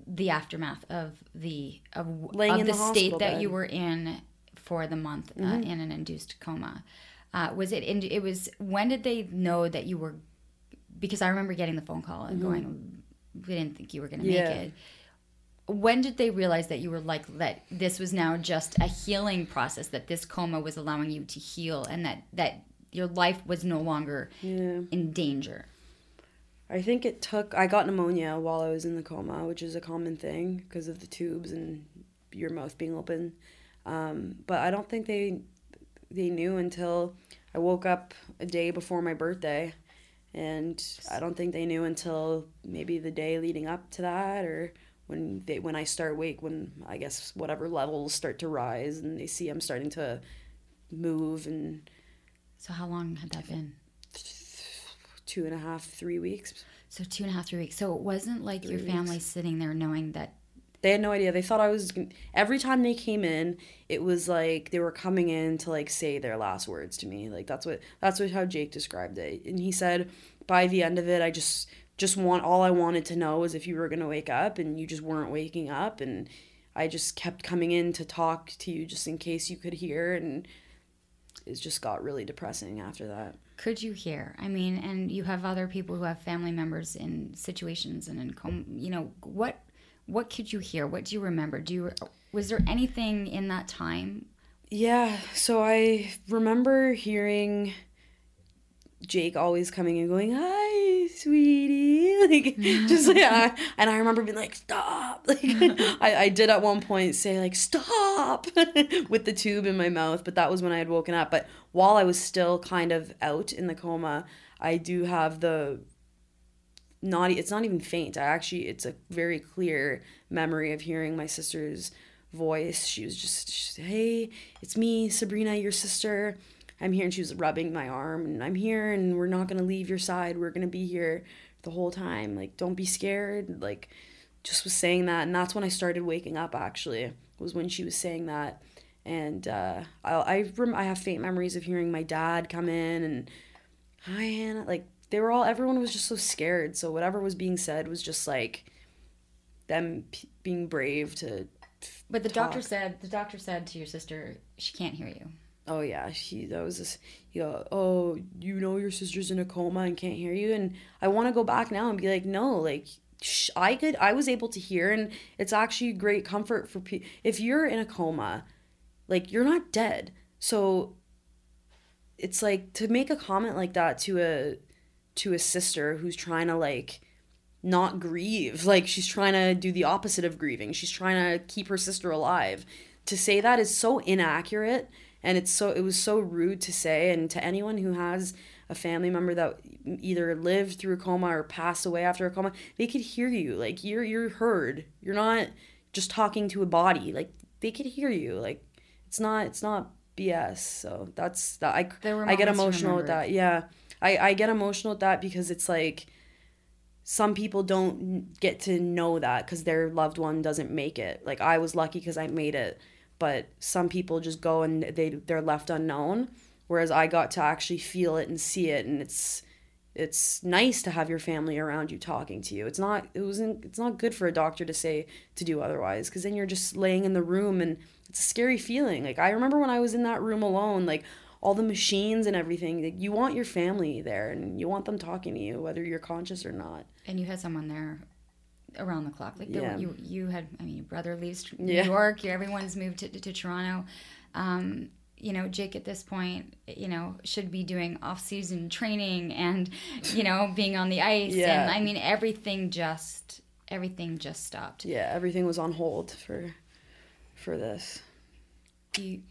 the aftermath of the of, Laying of the, the state that. Mm-hmm. you were in for the month uh, in an induced coma. Uh, was it? In, it was. When did they know that you were? Because I remember getting the phone call and going, "We didn't think you were going to Mm-hmm. Yeah. make it." When did they realize that you were like that? This was now just a healing process. That this coma was allowing you to heal, and that that your life was no longer in danger. I think it took. I got pneumonia while I was in the coma, which is a common thing because of the tubes and your mouth being open. Um, but I don't think they they knew until I woke up a day before my birthday, and I don't think they knew until maybe the day leading up to that, or when they when I start wake when I guess whatever levels start to rise and they see I'm starting to move and So how long had that been? two and a half three weeks. So two and a half, three weeks. So it wasn't like your family sitting there knowing that They had no idea. They thought I was. Every time they came in, it was like they were coming in to like say their last words to me. Like that's what that's what how Jake described it. And he said, by the end of it, I just just want all I wanted to know was if you were gonna wake up, and you just weren't waking up, and I just kept coming in to talk to you just in case you could hear, and it just got really depressing after that. could you hear? I mean, and you have other people who have family members in situations and in com- you know what what could you hear? What do you remember? Do you was there anything in that time? Yeah, so I remember hearing Jake always coming and going, "Hi, sweetie," like just like, I, and I remember being like, "Stop!" Like I, I did at one point say like, "Stop," with the tube in my mouth, but that was when I had woken up. But while I was still kind of out in the coma, I do have the not it's not even faint. I actually it's a very clear memory of hearing my sister's voice. She was just she said, "Hey, it's me, Sabrina, your sister. I'm here." And she was rubbing my arm, and I'm here, and we're not gonna leave your side. We're gonna be here the whole time. Like, don't be scared. Like, just was saying that, and that's when I started waking up. Actually, was when she was saying that, and uh, I I, rem- I have faint memories of hearing my dad come in and hi Hana. Like they were all everyone was just so scared. So whatever was being said was just like them p- being brave to. But the doctor said the doctor said to your sister she can't hear you. Oh yeah, she that was this. You know, oh you know your sister's in a coma and can't hear you, and I want to go back now and be like no, like sh- I could I was able to hear, and it's actually great comfort for people if you're in a coma, like you're not dead. So it's like to make a comment like that to a to a sister who's trying to like not grieve. Like she's trying to do the opposite of grieving. She's trying to keep her sister alive. To say that is so inaccurate and it's so it was so rude to say. And to anyone who has a family member that either lived through a coma or passed away after a coma they could hear you. Like you're you're heard. You're not just talking to a body. Like they could hear you. Like it's not it's not bs so that's that i i get emotional with that. Yeah i i get emotional at that because it's like some people don't get to know that because their loved one doesn't make it. Like I was lucky because I made it, but some people just go and they they're left unknown. Whereas I got to actually feel it and see it, and it's it's nice to have your family around you talking to you. It's not it wasn't it's not good for a doctor to say to do otherwise because then you're just laying in the room and it's a scary feeling. Like I remember when I was in that room alone, like all the machines and everything. Like, you want your family there and you want them talking to you whether you're conscious or not. And you had someone there around the clock. Like Yeah. you you had I mean your brother leaves New Yeah. York, everyone's moved to, to, Toronto. Um, you know, Jake at this point, you know, should be doing off-season training and, you know, being on the ice. Yeah. And I mean, everything just, everything just stopped. yeah, everything was on hold for for this. You,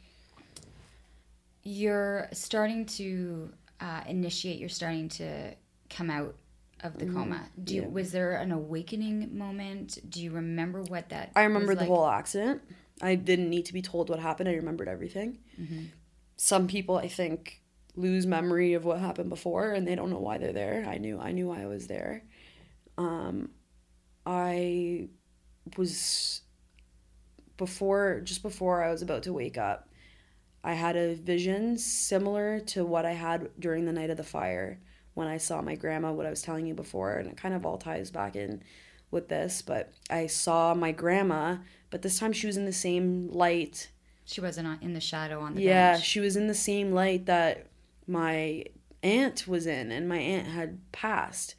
you're starting to uh, initiate. You're starting to come out of the coma. Do you, Mm-hmm. yeah. was there an awakening moment? Do you remember what that? I remember the like? whole accident. I didn't need to be told what happened. I remembered everything. Some people, I think, lose memory of what happened before, and they don't know why they're there. I knew. I knew I was there. Um, I was before, just before I was about to wake up. I had a vision similar to what I had during the night of the fire when I saw my grandma, what I was telling you before, and it kind of all ties back in with this. But I saw my grandma, but this time she was in the same light. She wasn't in the shadow on the Yeah, bench. she was in the same light that my aunt was in, and my aunt had passed.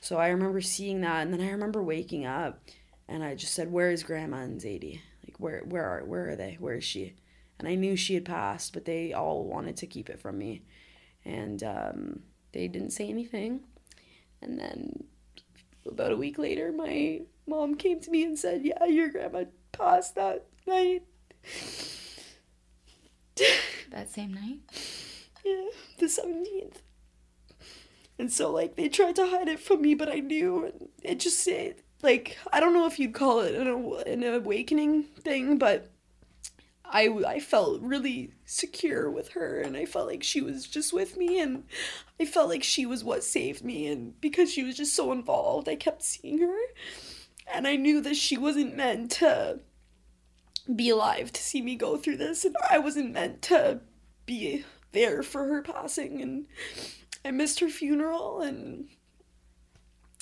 So I remember seeing that, and then I remember waking up, and I just said, "Where is Grandma and Zadie? Like, where, where are, where are they? Where is she?" And I knew she had passed, but they all wanted to keep it from me, and um, they didn't say anything. And then about a week later, my mom came to me and said, "Yeah, your grandma passed that night." That same night. Yeah, the seventeenth. And so like they tried to hide it from me, but I knew and it just it, like I don't know if you'd call it an, an awakening thing, but I I felt really secure with her and I felt like she was just with me and I felt like she was what saved me and because she was just so involved, I kept seeing her and I knew that she wasn't meant to be alive to see me go through this and I wasn't meant to be there for her passing and I missed her funeral and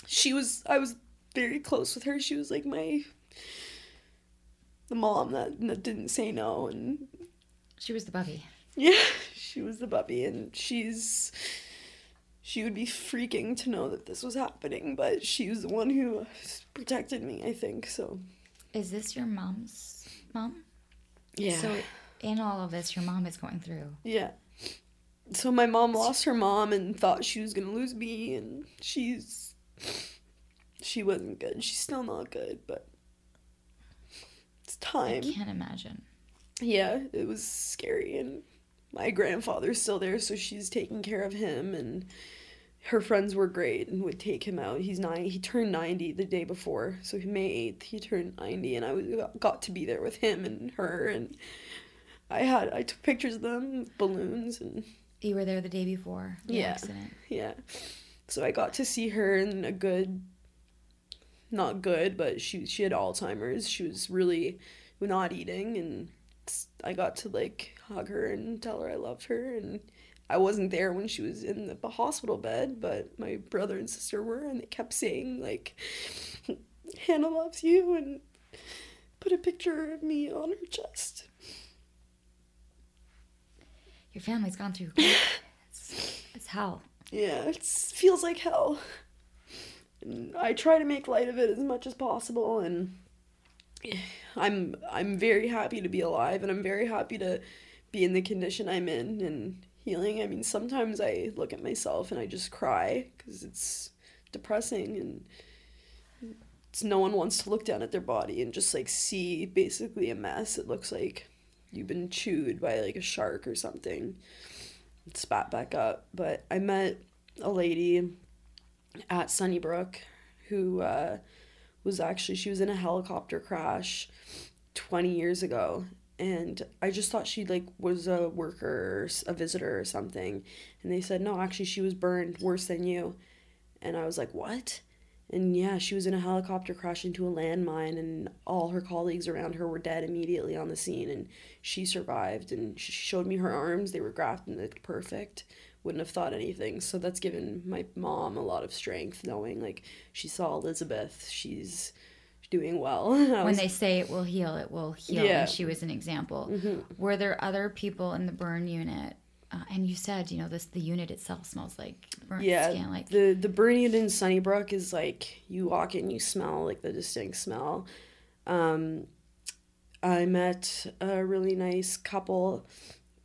she was I was very close with her. She was like my the mom that, that didn't say no and She was the puppy. yeah, she was the puppy and she's she would be freaking to know that this was happening, but she was the one who protected me, I think. So Is this your mom's mom? yeah. So in all of this, your mom is going through. Yeah. So my mom lost her mom and thought she was gonna lose me, and she's she wasn't good. She's still not good, but it's I can't imagine. Yeah, it was scary, and my grandfather's still there, so she's taking care of him, and her friends were great and would take him out. He's nine. He turned ninety the day before, so May eighth he turned ninety, and I was got to be there with him and her, and I had I took pictures of them, balloons, and You were there the day before the Yeah. accident. yeah. So I got to see her in a good not good, but she she had Alzheimer's. She was really not eating and I got to like hug her and tell her I loved her and I wasn't there when she was in the hospital bed, but my brother and sister were and they kept saying like Hana loves you and put a picture of me on her chest. Your family's gone through. it's, it's hell. Yeah, it feels like hell. I try to make light of it as much as possible, and I'm I'm very happy to be alive, and I'm very happy to be in the condition I'm in and healing. I mean, sometimes I look at myself and I just cry because it's depressing, and it's, no one wants to look down at their body and just like see basically a mess. It looks like you've been chewed by like a shark or something spat back up. But I met a lady at Sunnybrook who uh, was actually she was in a helicopter crash 20 years ago. And I just thought she like was a worker a visitor or something. And they said no actually she was burned worse than you. And I was like what? And yeah she was in a helicopter crash into a landmine and all her colleagues around her were dead immediately on the scene and she survived and she showed me her arms. They were grafted perfect wouldn't have thought anything so that's given my mom a lot of strength knowing like she saw elizabeth she's doing well I When was- they say it will heal, it will heal. Yeah. And she was an example. Were there other people in the burn unit? Uh, and you said, you know, this the unit itself smells like burnt yeah skin. Like the the burn unit in sunnybrook is like you walk in you smell like the distinct smell um i met a really nice couple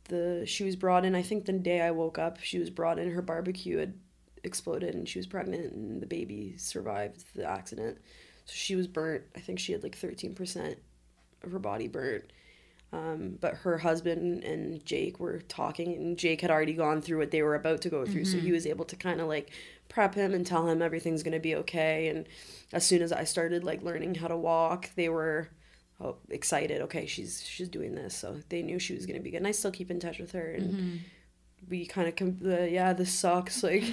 the she was brought in i think the day i woke up she was brought in her barbecue had exploded and she was pregnant and the baby survived the accident. So she was burnt i think she had like 13% of her body burnt. Um, but her husband and Jake were talking, and Jake had already gone through what they were about to go through, so he was able to kind of like prep him and tell him everything's gonna be okay. And as soon as I started like learning how to walk, they were oh, excited. Okay, she's she's doing this, so they knew she was gonna be good. And I still keep in touch with her, and we kind of com- the yeah this sucks like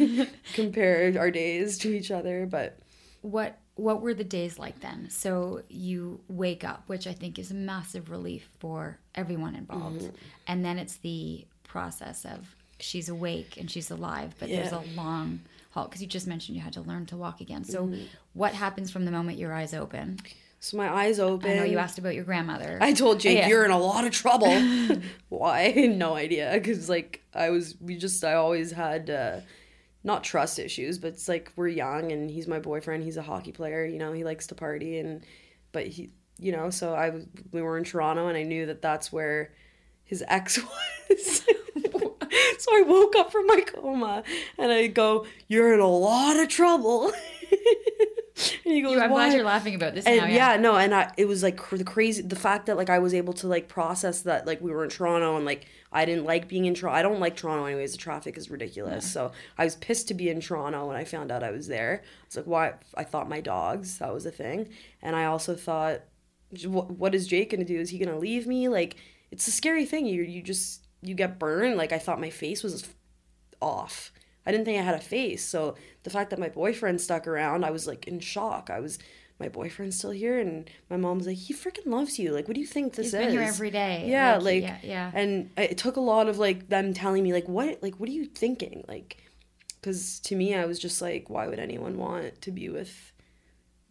compare our days to each other, but what what were the days like then? So you wake up, which I think is a massive relief for everyone involved. Mm-hmm. And then it's the process of she's awake and she's alive, but there's a long halt because you just mentioned you had to learn to walk again. So Mm-hmm. what happens from the moment your eyes open? So my eyes open. I know you asked about your grandmother. I told Jake, Yeah. you're in a lot of trouble. Why? No idea. Because, like, I was, we just, I always had, uh, not trust issues, but it's like we're young and he's my boyfriend. He's a hockey player, you know, he likes to party and, but he, you know, so I we were in Toronto and I knew that that's where his ex was. so I woke up from my coma and I go, you're in a lot of trouble. And he goes, You- I'm "Why?" glad you're laughing about this and now. yeah. no and i it was like cr- the crazy the fact that like i was able to like process that like we were in toronto and like i didn't like being in toronto i don't like toronto anyways the traffic is ridiculous so i was pissed to be in toronto when i found out i was there it's like why i thought my dogs that was a thing and i also thought what, what is jake gonna do is he gonna leave me like it's a scary thing you you just you get burned like i thought my face was off. I didn't think I had a face. So the fact that my boyfriend stuck around, I was like in shock. I was my boyfriend's still here and my mom was like, He freaking loves you. Like what do you think this He's is? been here every day. Yeah, Like, like, yeah, yeah. And it took a lot of like them telling me like what like what are you thinking? Like cuz to me I was just like why would anyone want to be with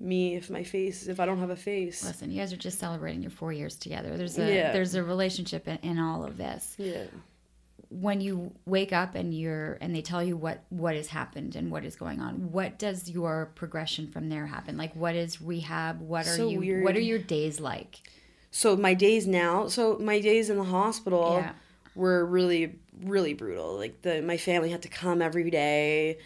me if my face if I don't have a face? Listen, you guys are just celebrating your four years together. There's a Yeah. there's a relationship in, in all of this. Yeah. When you wake up and you're and they tell you what what has happened and what is going on, what does your progression from there happen? Like what is rehab? What are So you weird. what are your days like? so my days now so my days in the hospital Yeah. were really really brutal like the my family had to come every day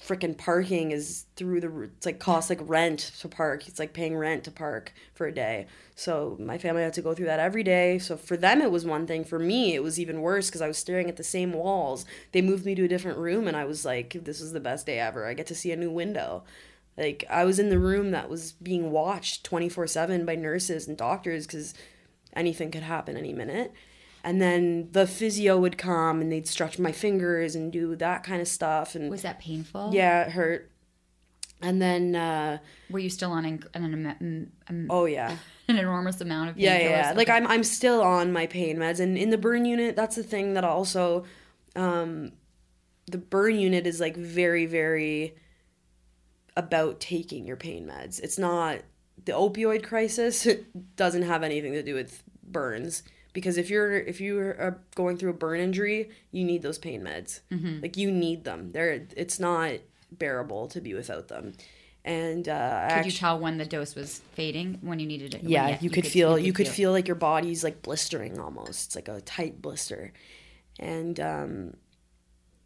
freaking parking is through the it's like costs like rent to park. It's like paying rent to park for a day. So my family had to go through that every day. So for them it was one thing. For me it was even worse because i was staring at the same walls. They moved me to a different room and i was like this is the best day ever. I get to see a new window. Like i was in the room that was being watched 24-7 by nurses and doctors because anything could happen any minute and then the physio would come and they'd stretch my fingers and do that kind of stuff and Was that painful? yeah it hurt and then uh Were you still on an, an, an, oh yeah an enormous amount of yeah yeah, painkillers? yeah. like i'm i'm still on my pain meds and in the burn unit that's the thing that also um the burn unit is like very very about taking your pain meds it's not the opioid crisis it doesn't have anything to do with burns because if you're if you're uh, going through a burn injury you need those pain meds like you need them they're it's not bearable to be without them and uh Could you tell when the dose was fading when you needed it? when- yeah, you, could feel you could feel like your body's like blistering almost. It's like a tight blister, and um,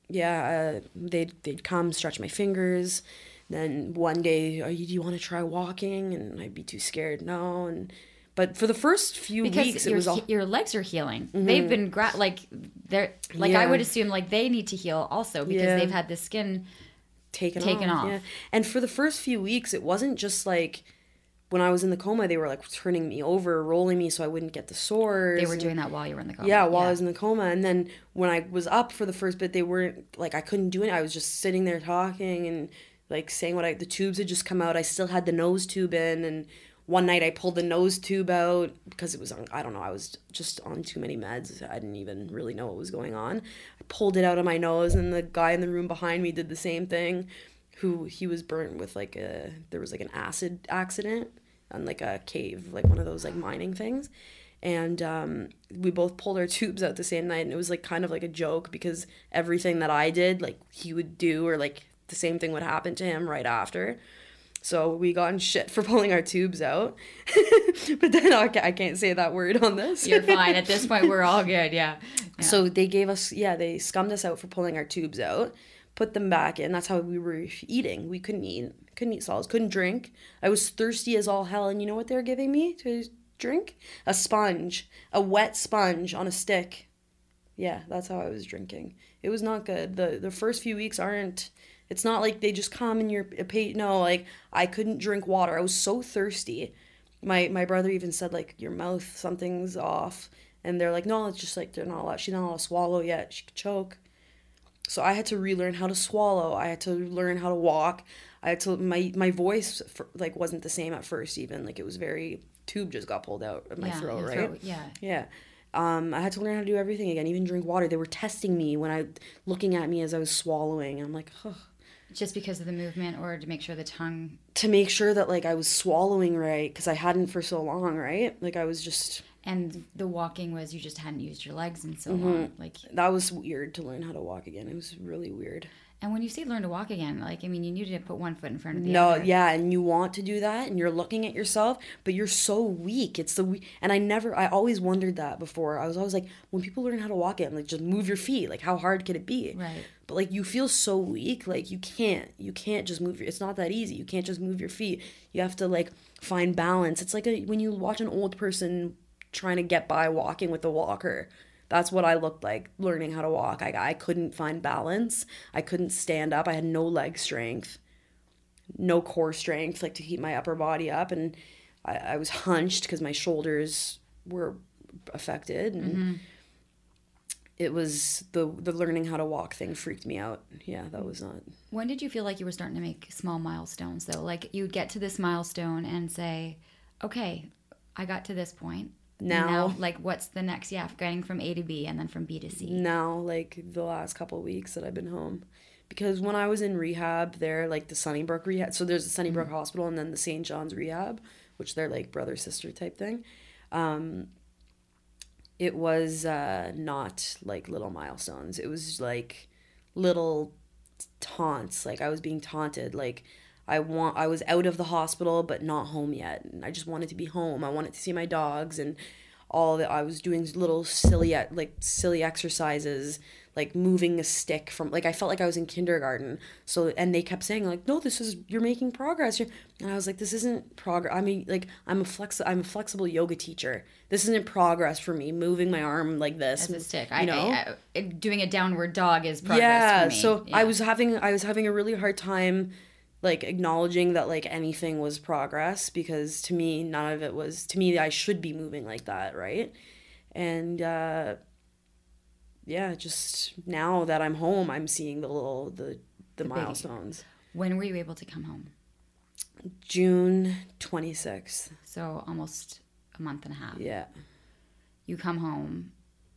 yeah, uh, they'd they'd come stretch my fingers. Then one day, oh, you, do you want to try walking? And I'd be too scared. No, and but for the first few because weeks, your, it was all your legs are healing. Mm-hmm. They've been gra- like they're like I would assume like they need to heal also because Yeah. they've had the skin. taken, taken off. off. Yeah. And for the first few weeks, it wasn't just like when I was in the coma, they were like turning me over, rolling me so I wouldn't get the sores. They were doing that while you were in the coma. Yeah, while I was in the coma, and then when I was up for the first bit, they weren't like I couldn't do it. I was just sitting there talking and like saying what I the tubes had just come out. I still had the nose tube in, and one night I pulled the nose tube out because it was on. I don't know. I was just on too many meds. I didn't even really know what was going on. I pulled it out of my nose, and the guy in the room behind me did the same thing. Who he was burnt with like a there was like an acid accident on like a cave, like one of those like mining things and um, we both pulled our tubes out the same night and it was like kind of like a joke because everything that i did like he would do or like the same thing would happen to him right after so we got in shit for pulling our tubes out. But then I I can't say that word on this. You're fine. At this point, we're all good. Yeah. Yeah. so they gave us yeah they scummed us out for pulling our tubes out put them back in. That's how we were eating. We couldn't eat couldn't eat solids couldn't drink. I was thirsty as all hell and you know what they were giving me to drink? A sponge. A wet sponge on a stick. Yeah that's how i was drinking. It was not good. The the first few weeks aren't it's not like they just come in your pay no like i couldn't drink water. I was so thirsty. My my brother even said like your mouth something's off. And they're like no it's just like they're not allowed she's not allowed to swallow yet. She could choke. So i had to relearn how to swallow. I had to learn how to walk. I had to my my voice for, like wasn't the same at first even. Like it was very tube just got pulled out of my Yeah, throat right? throat, yeah. yeah. Um, I had to learn how to do everything again, even drink water. They were testing me when I, looking at me as I was swallowing. And I'm like, Ugh. Just because of the movement, or to make sure the tongue. to make sure that like I was swallowing right because I hadn't for so long, right? Like I was just And the walking was you just hadn't used your legs in so Mm-hmm. long. Like, that was weird to learn how to walk again. It was really weird. And when you say learn to walk again, like I mean, you need to put one foot in front of the No, other. No, yeah, and you want to do that, and you're looking at yourself, but you're so weak. It's the we- and I never, I always wondered that before. I was always like, when people learn how to walk, it, I'm like, just move your feet. Like, how hard could it be? Right. But like, you feel so weak. Like, you can't, you can't just move your. It's not that easy. You can't just move your feet. You have to like find balance. It's like a, when you watch an old person trying to get by walking with a walker. That's what I looked like learning how to walk. I, I couldn't find balance. I couldn't stand up. I had no leg strength no core strength like to keep my upper body up and i, I was hunched because my shoulders were affected and mm-hmm. it was the the learning how to walk thing freaked me out yeah that was not When did you feel like you were starting to make small milestones though? Like you'd get to this milestone and say, "Okay, I got to this point. Now- like what's the next? Yeah, getting from A to B and then from B to C. now like the last couple of weeks that i've been home. Because when i was in rehab there like the sunnybrook rehab so there's the sunnybrook hospital and then the st john's rehab which they're like brother sister type thing. Um it was uh not like little milestones. It was like little taunts. Like i was being taunted like i want i was out of the hospital but not home yet and i just wanted to be home i wanted to see my dogs and all that i was doing little silly like silly exercises like moving a stick from like i felt like i was in kindergarten so and they kept saying like no this is you're making progress you're, and i was like this isn't progress i mean like i'm a flex i'm a flexible yoga teacher this isn't progress for me moving my arm like this As a stick. you I, know I, I, doing a downward dog is progress yeah for me. so Yeah. i was having i was having a really hard time like acknowledging that like anything was progress because to me none of it was to me i should be moving like that right and uh yeah just now that i'm home i'm seeing the little the the, milestones When were you able to come home? june 26th So almost a month and a half. yeah You come home.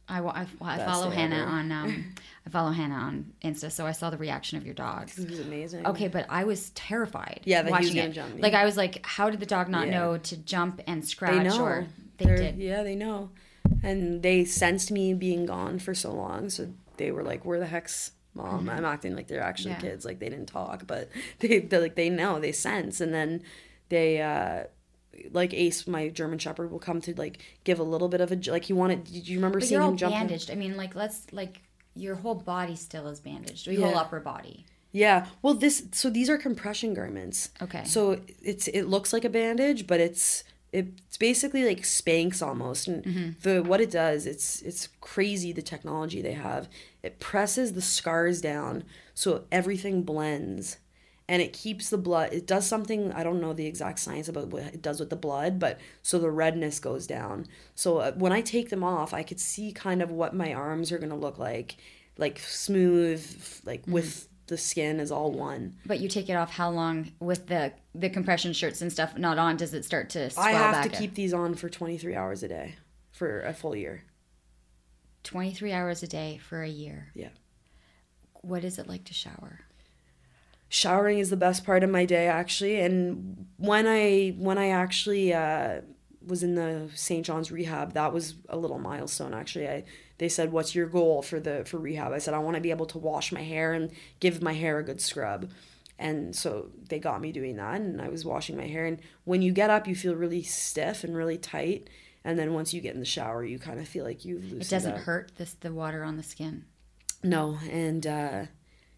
I, I, I follow Hana ever. on um, I follow Hana on Insta, so I saw the reaction of your dogs. it was amazing Okay, but I was terrified. Yeah, that watching it. jump. Like I was like, how did the dog not Yeah. know to jump and scratch? they know Or they They're- did. yeah they know and they sensed me being gone for so long so they were like where the heck's mom i'm acting like they're actually Mm-hmm. Yeah. kids like they didn't talk but they like they know they sense and then they uh like ace my german shepherd will come to like give a little bit of a like he wanted did you remember But seeing you're all him jump bandaged. I mean, like let's like your whole body still is bandaged. Your whole upper body. Yeah. Well, this so these are compression garments. Okay. So it's it looks like a bandage, but it's it's basically like Spanx almost. And mm-hmm. the what it does, it's it's crazy the technology they have. It presses the scars down so everything blends. And it keeps the blood. It does something I don't know the exact science about what it does with the blood, but so the redness goes down. So uh, when I take them off, I could see kind of what my arms are gonna look like, like smooth, like with the skin is all one. But you take it off how long with the the compression shirts and stuff not on? Does it start to swell I have to keep these on for 23 hours a day for a full year. 23 hours a day for a year. Yeah. What is it like to shower? Showering is the best part of my day actually and when I when I actually uh was in the St. John's rehab, that was a little milestone actually. I they said what's your goal for the for rehab? I said I want to be able to wash my hair and give my hair a good scrub. And so they got me doing that and I was washing my hair and when you get up you feel really stiff and really tight and then once you get in the shower you kind of feel like you've loosened It doesn't up. hurt this the water on the skin. No, and uh,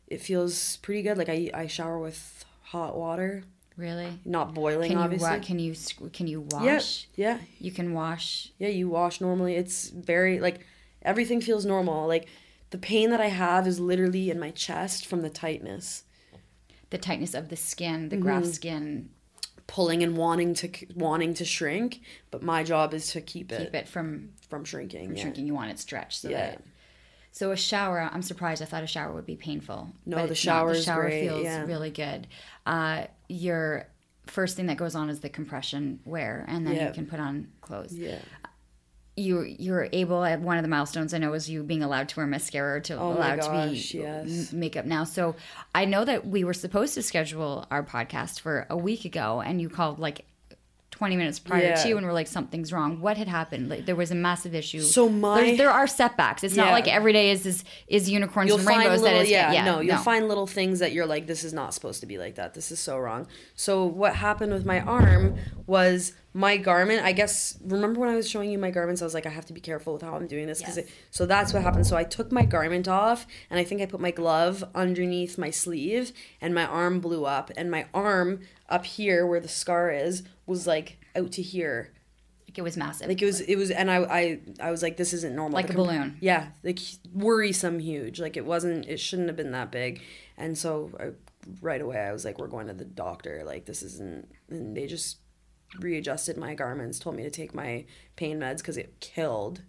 it feels pretty good. Like I, I shower with hot water, Really? not boiling, Can you obviously. wa- can you can you wash? yeah, yeah. You can wash. yeah. You wash normally. It's very like everything feels normal. Like the pain that I have is literally in my chest from the tightness, The tightness of the skin, the Mm-hmm. graft skin, pulling and wanting to wanting to shrink. But my job is to keep it, keep it from from shrinking. yeah. shrinking. You want it stretched. So Yeah. that so a shower. I'm surprised. I thought a shower would be painful. No, the shower The shower feels yeah. really good. Uh, your first thing that goes on is the compression wear, and then Yeah. you can put on clothes. Yeah. You you're able at one of the milestones I know is you being allowed to wear mascara to Oh my allowed gosh, to be yes. makeup now. So I know that we were supposed to schedule our podcast for a week ago, and you called like 20 minutes prior Yeah. to and we're like something's wrong. What had happened? Like there was a massive issue. So my- There's- there are setbacks. It's not like every day is is, is unicorns you'll and rainbows little that is yeah, no you'll find little things that you're like this is not supposed to be like that. This is so wrong. So what happened with my arm was my garment i guess remember when i was showing you my garments i was like i have to be careful with how i'm doing this because Yes. so that's what happened. So i took my garment off and i think i put my glove underneath my sleeve and my arm blew up and my arm up here where the scar is was like out to here. Like it was massive. Like it was it was and i i, I was like this isn't normal. Like The a com- balloon. yeah like worrisome huge. Like it wasn't it shouldn't have been that big. And so I, right away i was like we're going to the doctor. Like this isn't and they just readjusted my garments told me to take my pain meds because it killed.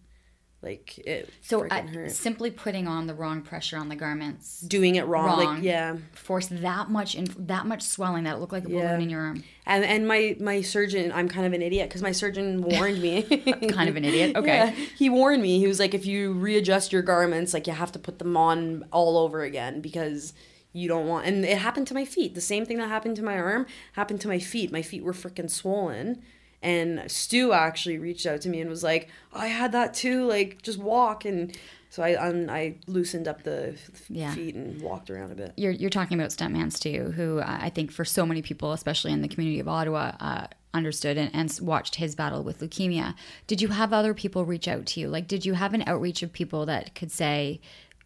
Like it so hurt. simply putting on the wrong pressure on the garments. Doing it wrong, wrong. like yeah. Forced that much in that much swelling that it looked like a balloon Yeah. in your arm. And and my my surgeon i'm kind of an idiot because my surgeon warned me. Kind of an idiot? Okay. Yeah, he warned me. He was like, if you readjust your garments, like you have to put them on all over again because you don't want. And it happened to my feet. The same thing that happened to my arm happened to my feet. My feet were freaking swollen. And Stu actually reached out to me and was like, I had that too. Like, just walk. And so I un- I loosened up the f- Yeah. feet and walked around a bit. you're, you're talking about stuntman Stu, who uh, I think for so many people, especially in the community of Ottawa, uh, understood and, and watched his battle with leukemia. Did you have other people reach out to you? Like, did you have an outreach of people that could say,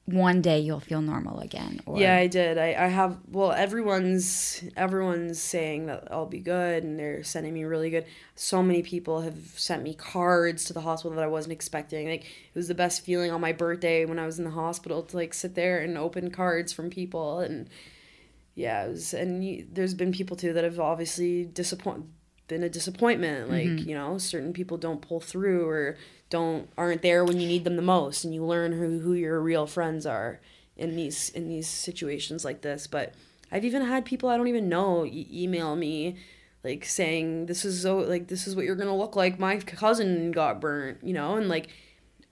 one day you'll feel normal again? Or, Yeah, I did. I, I have well everyone's everyone's saying that I'll be good and they're sending me really good. So many people have sent me cards to the hospital that I wasn't expecting. Like it was the best feeling on my birthday when I was in the hospital to like sit there and open cards from people and yeah, it was and you, there's been people too that have obviously disappoint been a disappointment. Like mm-hmm. you know certain people don't pull through or don't aren't there when you need them the most and you learn who, who your real friends are in these in these situations like this. But i've even had people i don't even know e- email me like saying this is so like this is what you're gonna look like. My cousin got burnt you know? And like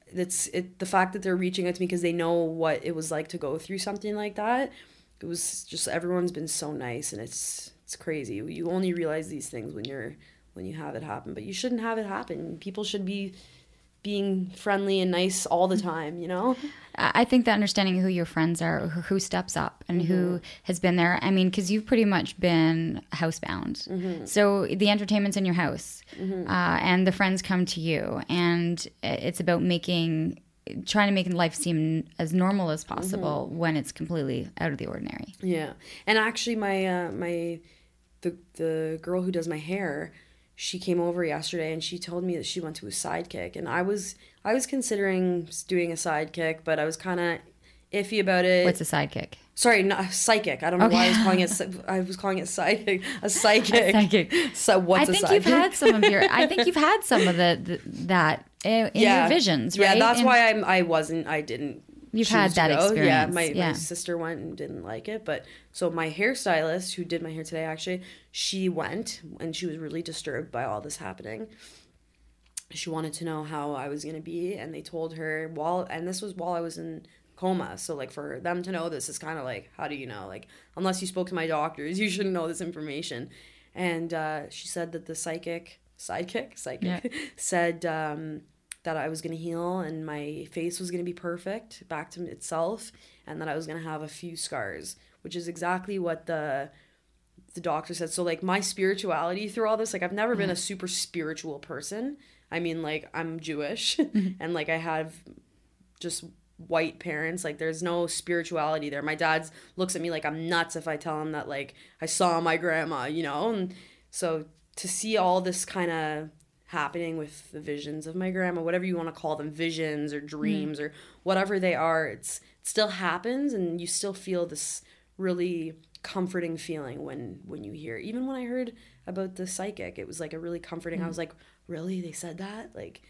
it's it the fact that they're reaching out to me because they know what it was like to go through something like that it was just everyone's been so nice and it's it's crazy you only realize these things when you're when you have it happen but you shouldn't have it happen people should be being friendly and nice all the time you know I think that understanding who your friends are, who, who steps up, and Mm-hmm. who has been there. I mean, because you've pretty much been housebound. Mm-hmm. So the entertainment's in your house, uh, and the friends come to you, and it's about making, trying to make life seem as normal as possible Mm-hmm. when it's completely out of the ordinary. Yeah, and actually, my uh, my the the girl who does my hair, she came over yesterday and she told me that she went to a sidekick, and I was I was considering doing a sidekick, but I was kind of iffy about it. What's a sidekick? Sorry, not psychic. I don't know why I was calling it. I was calling it psychic. A psychic. psychic. So what's I think you've had some of your. I think you've had some of the, the that eh, in your visions, right? Yeah, that's And- why I'm. I wasn't. I didn't. You've had that go. Yeah, my, yeah. my sister went and didn't like it, but so my hairstylist, who did my hair today, actually, she went and she was really disturbed by all this happening. She wanted to know how I was gonna be, and they told her while, and this was while I was in coma. So like for them to know this is kind of like, how do you know? Like unless you spoke to my doctors, you shouldn't know this information. And uh, she said that the psychic, sidekick, psychic, Yeah. said um, that I was gonna heal and my face was gonna be perfect back to itself, and that I was gonna have a few scars, which is exactly what the the doctor said. So like my spirituality through all this, like I've never been a mm-hmm. super spiritual person. I mean, like I'm Jewish, mm-hmm. and like I have just white parents. Like there's no spirituality there. My dad's looks at me like i'm nuts if i tell him that like i saw my grandma you know? And so to see all this kind of happening with the visions of my grandma whatever you want to call them visions or mm-hmm. dreams or whatever they are it's it still happens and you still feel this really comforting feeling when when you hear even when i heard about the psychic it was like a really comforting i mm-hmm. was like really they said that like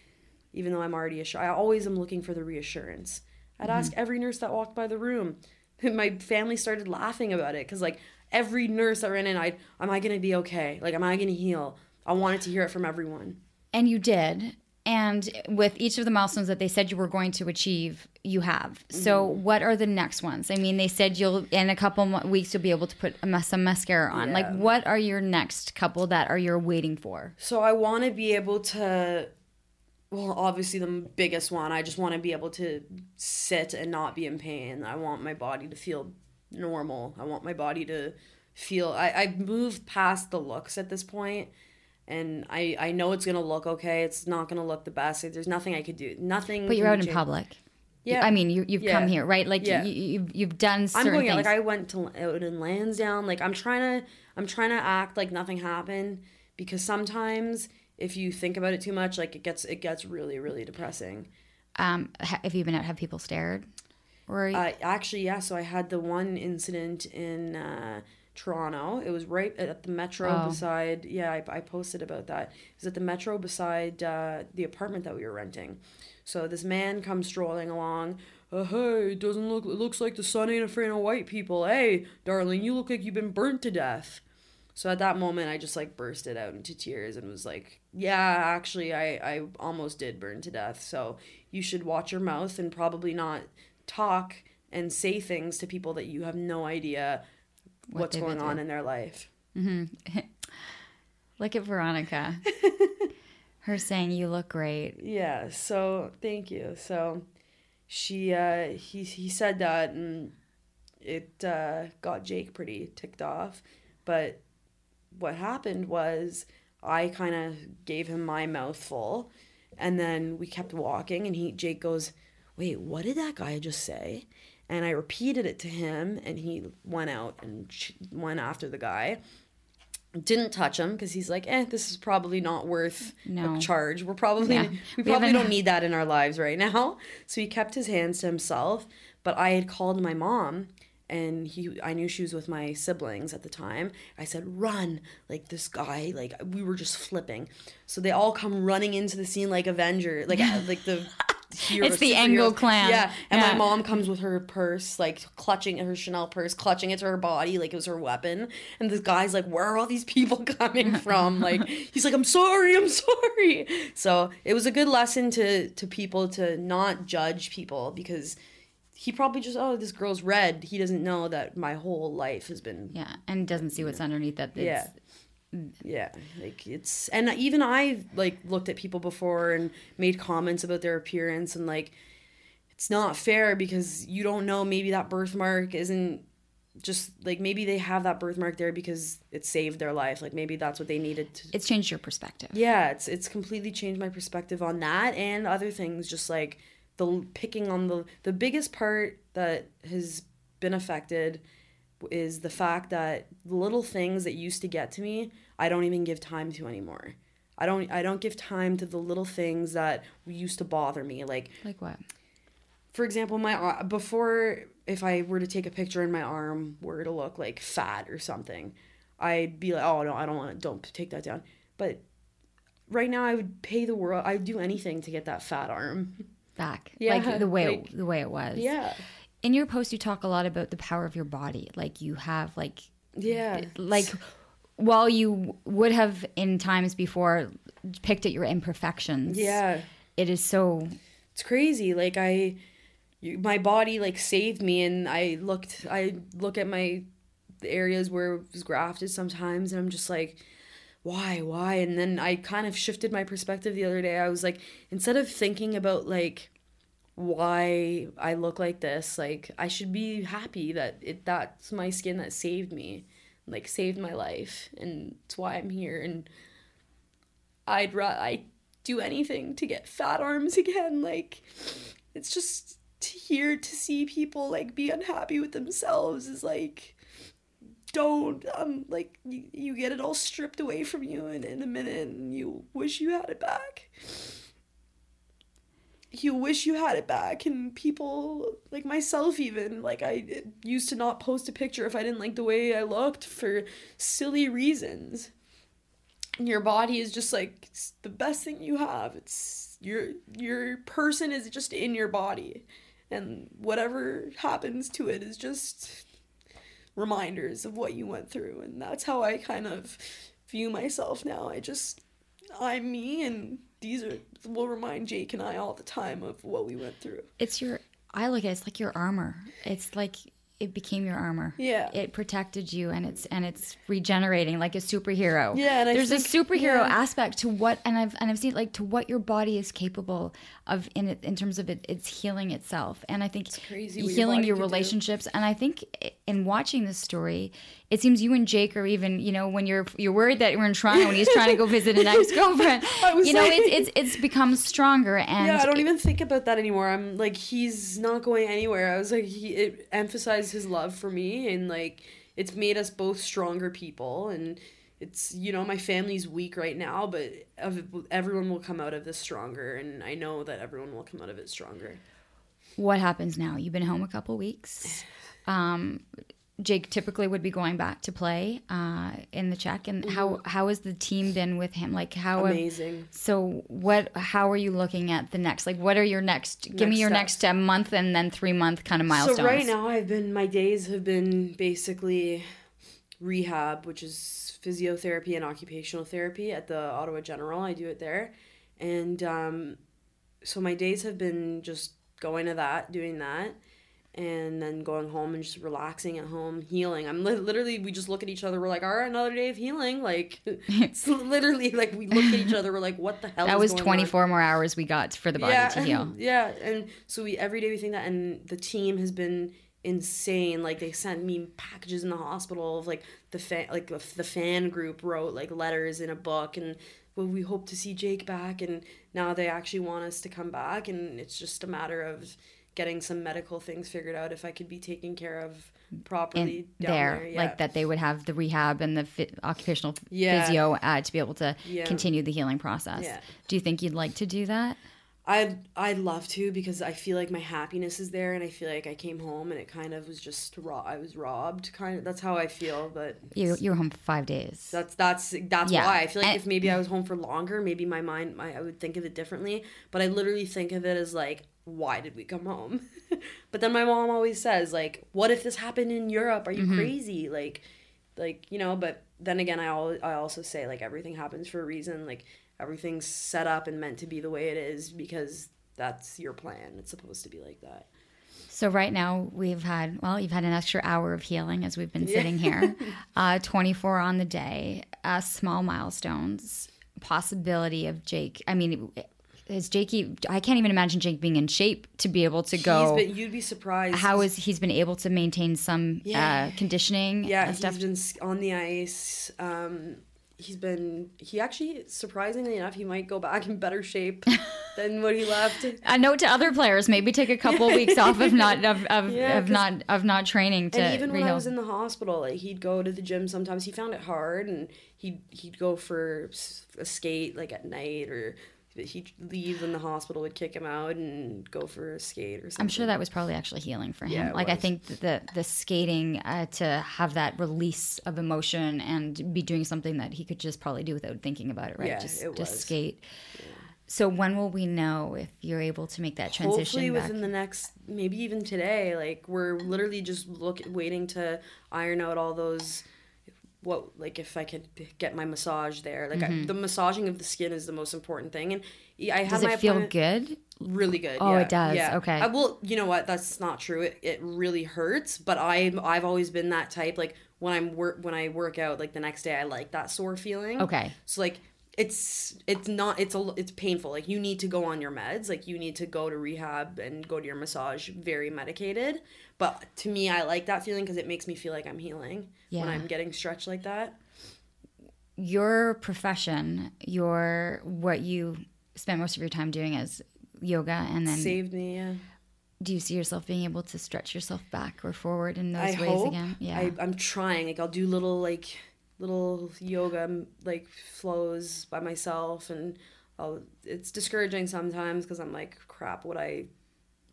even though I'm already assured. I always am looking for the reassurance. I'd mm-hmm. ask every nurse that walked by the room. My family started laughing about it because like every nurse that ran in, I am I gonna be okay? Like am I gonna heal? I wanted to hear it from everyone. And you did And with each of the milestones that they said you were going to achieve, you have. So, Mm-hmm. what are the next ones? I mean, they said you'll in a couple weeks you'll be able to put a, some mascara on. Like, what are your next couple that are you're waiting for? So I want to be able to, well, obviously the biggest one. I just want to be able to sit and not be in pain. I want my body to feel normal. I want my body to feel. I I've moved past the looks at this point, and I I know it's gonna look okay. It's not gonna look the best. There's nothing I could do. Nothing. But you're out in change- public. Yeah. I mean, you, you've come here, right? Like, Yeah. you, you've, you've done I'm going things. out. Like I went to out in Lansdowne. Like I'm trying to I'm trying to act like nothing happened because sometimes if you think about it too much, like it gets it gets really really depressing. um, have you been out? Have people stared? Or Uh, actually, yeah. So I had the one incident in uh, Toronto. It was right at the metro Oh. beside. Yeah, I, I posted about that. It was at the metro beside uh, the apartment that we were renting. So this man comes strolling along. Uh, hey, it doesn't look. It looks like the sun ain't afraid of white people. Hey, darling, you look like you've been burnt to death. So at that moment, I just like bursted out into tears and was like, "Yeah, actually, I I almost did burn to death. So you should watch your mouth and probably not talk and say things to people that you have no idea what's going on in their life." look at Veronica. Her saying you look great. Yeah. So thank you. So she uh he he said that and it uh got Jake pretty ticked off. But what happened was I kind of gave him my mouthful and then we kept walking and he Jake goes, "Wait, what did that guy just say?" And I repeated it to him and he went out and went after the guy. Didn't touch him because he's like, eh, this is probably not worth No. a charge. We're probably Yeah. we We probably don't need that in our lives right now. So he kept his hands to himself. But I had called my mom and he I knew she was with my siblings at the time. I said, run. Like this guy, like we were just flipping. So they all come running into the scene like Avenger, like like the hero, It's the Engel clan. Yeah. And Yeah. my mom comes with her purse, like clutching her Chanel purse, clutching it to her body like it was her weapon. And this guy's like, Where are all these people coming from? Like he's like, I'm sorry, I'm sorry. So it was a good lesson to to people to not judge people because he probably just oh this girl's red. He doesn't know that my whole life has been Yeah, and doesn't see what's underneath that. It's, yeah yeah like it's and even i like looked at people before and made comments about their appearance and like it's not fair because you don't know maybe that birthmark isn't just like maybe they have that birthmark there because it saved their life like maybe that's what they needed to It's changed your perspective. yeah it's it's completely changed my perspective on that and other things just like the picking on the the biggest part that has been affected is the fact that the little things that used to get to me i don't even give time to anymore i don't i don't give time to the little things that used to bother me like Like what? for example, my before if I were to take a picture and my arm were to look like fat or something, I'd be like, oh no, I don't want to, don't take that down. But right now, I would pay the world. I'd do anything to get that fat arm. Back. Yeah, like the way like- it, the way it was. Yeah, In your post, you talk a lot about the power of your body. Like you have like yeah, like while you would have in times before picked at your imperfections. yeah. It is so It's crazy. Like I, my body like saved me, and I looked. I look at my areas where it was grafted sometimes, and I'm just like, why, why? And then I kind of shifted my perspective the other day. I was like, instead of thinking about like why I look like this, like I should be happy that it that's my skin that saved me, like saved my life, and it's why I'm here. And I'd ra- I do anything to get fat arms again. Like it's just hear to see people like be unhappy with themselves is like don't um like you, you get it all stripped away from you in, in a minute and you wish you had it back you wish you had it back and people like myself even like i used to not post a picture if i didn't like the way i looked for silly reasons. And your body is just like the best thing you have. It's your your person is just in your body. And whatever happens to it is just reminders of what you went through. And that's how i kind of view myself now. I just i'm me and these are will remind Jake and I all the time of what we went through. It's your. I look at it, it's like your armor. It's like it became your armor. Yeah. It protected you, and it's and it's regenerating like a superhero. Yeah, and I there's a superhero yeah. aspect to what, and I've and I've seen like to what your body is capable of in it in terms of it, it's healing itself, and I think it's crazy your healing your can do. relationships, and I think in watching this story, it seems you and Jake are even you know when you're you're worried that we're in Toronto and he's trying to go visit an ex girlfriend, you know it's it's it's become stronger and Yeah, I don't even think about that anymore. I'm like, he's not going anywhere. I was like, he it emphasized his love for me, and like, it's made us both stronger people. And it's you know, my family's weak right now, but everyone will come out of this stronger, and I know that everyone will come out of it stronger. what happens now? You've been home a couple weeks. Um, Jake typically would be going back to play uh, in the Czech and how how has the team been with him? Like how have- Amazing. so what? How are you looking at the next? Like what are your next? give me your steps. next month and then three month kind of milestones. So right now, I've been my days have been basically rehab, which is physiotherapy and occupational therapy at the Ottawa General. I do it there, and um, so my days have been just going to that, doing that, and then going home and just relaxing at home, healing. I'm li- literally we just look at each other. We're like, all right, another day of healing. Like it's literally like we look at each other. We're like, what the hell? that is was going on? 24 more hours we got for the body yeah, to heal. Yeah, and so we every day we think that, and the team has been insane. Like they sent me packages in the hospital of like the fan, like the, fan group wrote like letters in a book, and well, we hope to see Jake back, and now they actually want us to come back, and it's just a matter of getting some medical things figured out if I could be taken care of properly there, there. yeah. like that they would have the rehab and the phy- occupational Yeah. physio uh, to be able to Yeah. continue the healing process. Do you think you'd like to do that? I'd I'd love to because I feel like my happiness is there and I feel like I came home and it kind of was just raw I was robbed kind of that's how I feel but You you were home for five days. that's that's that's Yeah. why I feel like And- if maybe I was home for longer maybe my mind my, I would think of it differently but I literally think of it as like why did we come home but then my mom always says like what if this happened in Europe are you Mm-hmm. crazy like like you know but then again I al- I also say like everything happens for a reason like everything's set up and meant to be the way it is because that's your plan it's supposed to be like that So right now we've had well, you've had an extra hour of healing as we've been sitting here. Uh, Twenty four on the day, uh, small milestones, possibility of Jake. I mean, is Jakey? I can't even imagine Jake being in shape to be able to go. He's been, you'd be surprised how is he's been able to maintain some Yeah. uh, conditioning yeah and stuff? he's been on the ice um he's been he actually surprisingly enough he might go back in better shape than what he left a note to other players: maybe take a couple weeks off of not of, of, Yeah, of not of not training to and even when I was in the hospital, like he'd go to the gym sometimes. He found it hard, and he'd he'd go for a skate like at night, or he'd leave and the hospital would kick him out and go for a skate or something. I'm sure that was probably actually healing for him. Yeah, like I think the the skating uh, to have that release of emotion and be doing something that he could just probably do without thinking about it, right? Yeah, just it just was. skate. So when will we know if you're able to make that transition Hopefully back? within the next, maybe even today. Like we're literally just look waiting to iron out all those. What like if I could get my massage there? Like I, the massaging of the skin is the most important thing, and I have Mm-hmm. Does my it feel good? really good. Oh, yeah, it does. Yeah. Okay. I will. You know what? That's not true. It, it really hurts. But I'm I've always been that type. Like when I'm work when I work out, like the next day, I like that sore feeling. Okay. So like it's it's not it's a it's painful. Like you need to go on your meds. Like you need to go to rehab and go to your massage very medicated. But to me, I like that feeling because it makes me feel like I'm healing Yeah. when I'm getting stretched like that. Your profession, your what you spent most of your time doing is yoga, and then Saved me. Yeah. do you see yourself being able to stretch yourself back or forward in those I ways hope. again? Yeah. I, I'm trying. Like I'll do little like little yoga like flows by myself, and I'll. It's discouraging sometimes because I'm like, crap. What I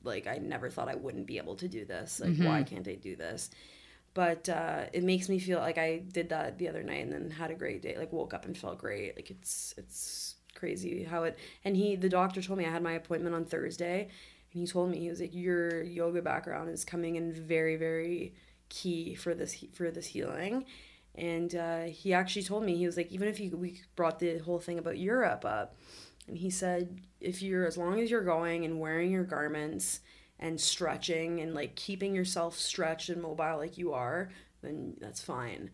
like, I never thought I wouldn't be able to do this. Like, why can't I do this? But uh, it makes me feel like I did that the other night and then had a great day. Like woke up and felt great. Like it's it's crazy how it. And he, the doctor told me I had my appointment on Thursday, and he told me he was like, your yoga background is coming in very very key for this for this healing. And uh, he actually told me he was like, even if you we brought the whole thing about Europe up, and he said if you're as long as you're going and wearing your garments and stretching and like keeping yourself stretched and mobile like you are, then that's fine.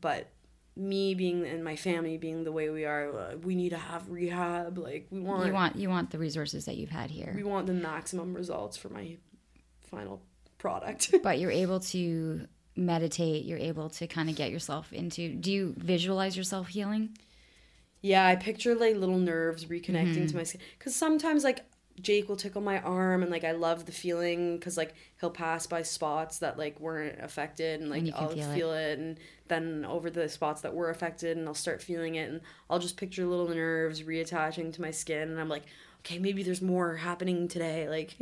But me being and my family being the way we are, uh, we need to have rehab. Like we want, You want you want the resources that you've had here. we want the maximum results for my final product. but you're able to meditate you're able to kind of get yourself into do you visualize yourself healing Yeah, I picture like little nerves reconnecting to mm-hmm. my skin. Because sometimes, like, Jake will tickle my arm, and like, I love the feeling because, like, he'll pass by spots that, like, weren't affected, and, like, can I'll feel feel, it. it. And then over the spots that were affected, and I'll start feeling it, and I'll just picture little nerves reattaching to my skin, and I'm like, okay, maybe there's more happening today. Like,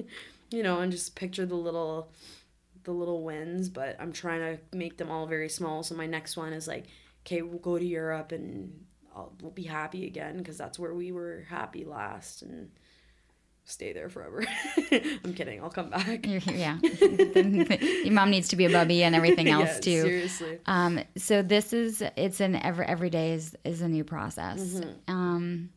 you know, and just picture the little. The little wins, but I'm trying to make them all very small. So my next one is like, okay, we'll go to Europe and I'll, we'll be happy again because that's where we were happy last and stay there forever. I'm kidding. I'll come back. Yeah your mom needs to be a bubby and everything else Yeah, too Seriously. um so this is it's an every every day is is a new process Mm-hmm. um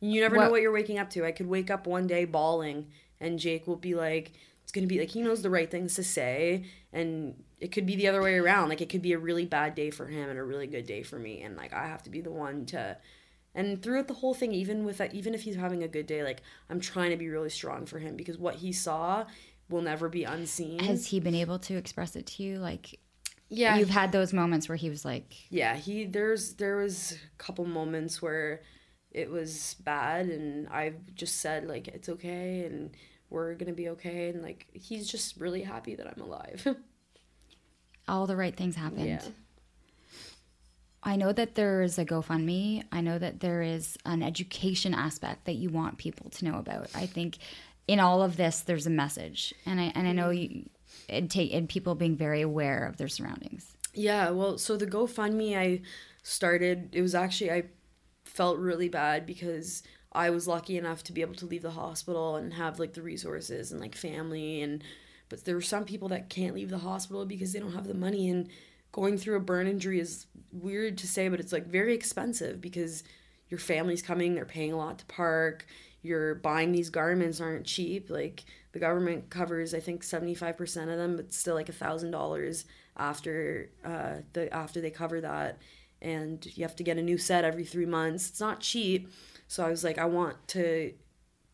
You never What- know what you're waking up to. I could wake up one day bawling and Jake will be like, it's going to be like, he knows the right things to say. And it could be the other way around. Like, it could be a really bad day for him and a really good day for me. And like, I have to be the one to. And throughout the whole thing, even with that, even if he's having a good day, like I'm trying to be really strong for him because what he saw will never be unseen. has he been able to express it to you like yeah, you've had those moments where he was like yeah he there's there was a couple moments where it was bad and i've just said like it's okay and we're gonna be okay and like he's just really happy that i'm alive all the right things happened Yeah. I know that there is a GoFundMe. I know that there is an education aspect that you want people to know about. I think in all of this, there's a message, and I and I know mm-hmm. you and take and people being very aware of their surroundings. Yeah, well, so the GoFundMe I started, it was actually, I felt really bad because I was lucky enough to be able to leave the hospital and have like the resources and like family and but there are some people that can't leave the hospital because they don't have the money and going through a burn injury is weird to say but it's like very expensive because your family's coming they're paying a lot to park you're buying these garments aren't cheap like the government covers i think 75% of them but still like a thousand dollars after uh, the after they cover that and you have to get a new set every three months. It's not cheap so i was like i want to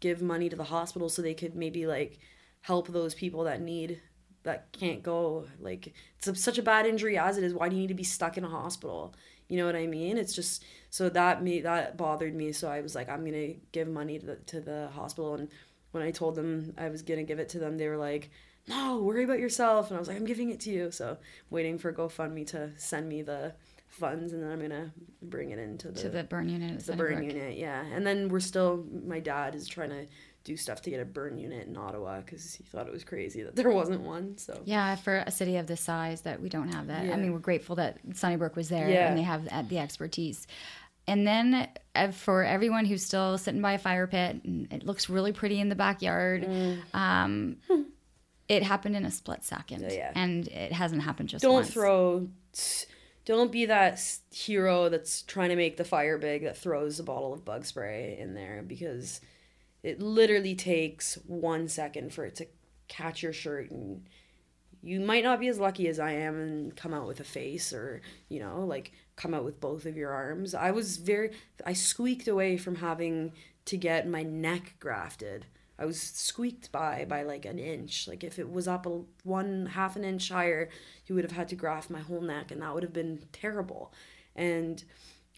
give money to the hospital so they could maybe like help those people that need that can't go. Like it's a, such a bad injury as it is. Why do you need to be stuck in a hospital? You know what i mean? It's just so that made that bothered me. So i was like i'm gonna give money to the, to the hospital. And when i told them i was gonna give it to them they were like no worry about yourself. And i was like i'm giving it to you. So waiting for gofundme to send me the funds and then i'm gonna bring it into the, To the burn unit, the burn unit yeah and then we're still my dad is trying to do stuff to get a burn unit in ottawa because he thought it was crazy that there wasn't one so Yeah, for a city of this size that we don't have that. I mean, we're grateful that Sunnybrook was there Yeah. and they have the- the expertise. And then for everyone who's still sitting by a fire pit, and it looks really pretty in the backyard. Mm. Um, it happened in a split second, Yeah. and it hasn't happened just don't once. throw don't be that hero that's trying to make the fire big that throws a bottle of bug spray in there because it literally takes one second for it to catch your shirt and you might not be as lucky as I am and come out with a face or, you know, like come out with both of your arms. I was very, I squeaked away from having to get my neck grafted. I was squeaked by by like an inch. Like if it was up a one half an inch higher, you would have had to graft my whole neck, and that would have been terrible. And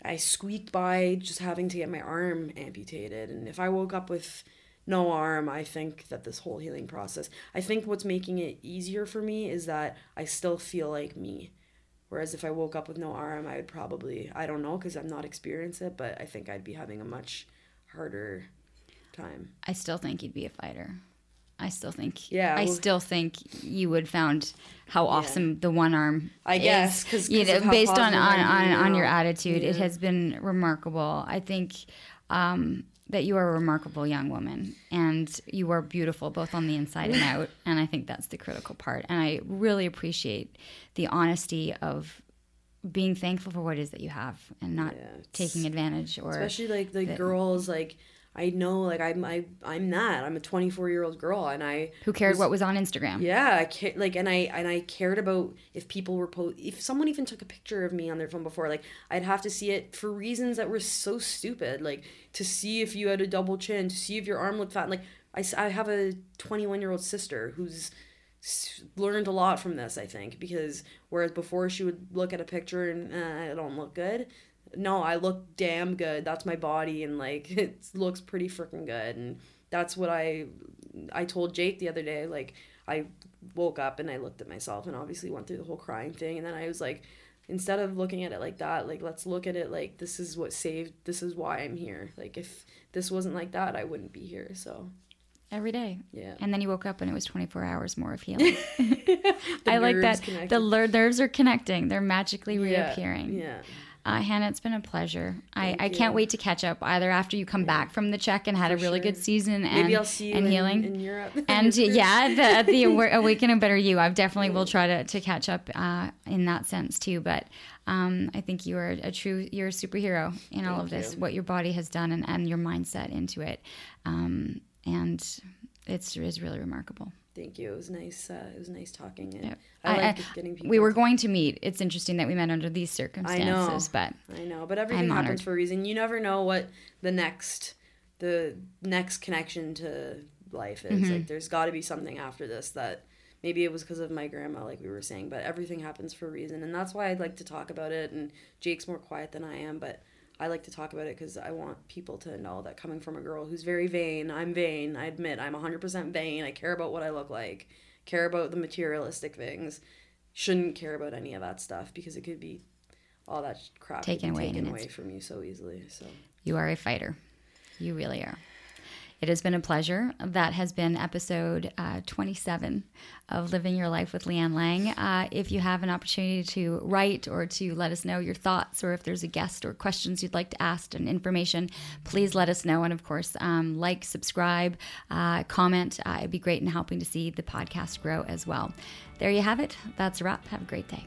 I squeaked by just having to get my arm amputated. And if I woke up with no arm, I think that this whole healing process, I think what's making it easier for me is that I still feel like me. Whereas if I woke up with no arm, I would probably, I don't know, because I'm not experienced it, but I think I'd be having a much harder time. I still think you'd be a fighter. I still think. Yeah, I well- still think you would found how awesome the one arm. I is. guess, 'cause- you know, based on on on, on your attitude, it has been remarkable. I think um, that you are a remarkable young woman, and you are beautiful both on the inside and out. And I think that's the critical part. And I really appreciate the honesty of being thankful for what it is that you have and not Yeah, taking advantage or especially like the girls like I know like I'm I I'm that. I'm a 24 year old girl and I Who cared what was on Instagram? yeah, I ca- like and I and I cared about if people were po- if someone even took a picture of me on their phone before like I'd have to see it for reasons that were so stupid like to see if you had a double chin, to see if your arm looked fat. Like I I have a 21 year old sister who's learned a lot from this I think because whereas before she would look at a picture and uh, I don't look good. No, I look damn good. That's my body and like it looks pretty freaking good and that's what I I told Jake the other day like I woke up and I looked at myself and obviously went through the whole crying thing and then I was like instead of looking at it like that like let's look at it like this is what saved this is why I'm here like if this wasn't like that I wouldn't be here so Every day. Yeah. And then you woke up and it was 24 hours more of healing. I like that. connected. The ler- nerves are connecting. They're magically yeah, reappearing. yeah Uh, Hana, it's been a pleasure. I, Thank I can't wait to catch up either after you come back from the Czech and had a really good season and, maybe I'll see you and in, healing. in Europe and yeah, the the Awa- awaken a better you. I definitely will try to, to catch up uh, in that sense too. But um, I think you are a true you're a superhero in all of this. What your body has done and, and your mindset into it, um, and it's is really remarkable. Thank you it was nice uh, it was nice talking and Yep. I, I- like I- getting people We were going to meet. It's interesting that we met under these I circumstances, know but I know but everything happens for a reason you never know what the next the next connection to life is Mm-hmm. like there's got to be something after this that maybe it was because of my grandma like we were saying but everything happens for a reason and that's why i'd like to talk about it and jake's more quiet than i am but i like to talk about it because i want people to know that coming from a girl who's very vain i'm vain i admit i'm 100% vain i care about what i look like care about the materialistic things shouldn't care about any of that stuff because it could be all that crap Taken away taken away from you so easily so You are a fighter. You really are. It has been a pleasure. That has been episode uh, 27 of Living Your Life with Leanne Lang. Uh, if you have an opportunity to write or to let us know your thoughts, or if there's a guest or questions you'd like to ask and information, please let us know. And of course, um, like, subscribe, uh, comment. Uh, it'd be great in helping to see the podcast grow as well. There you have it. That's a wrap. Have a great day.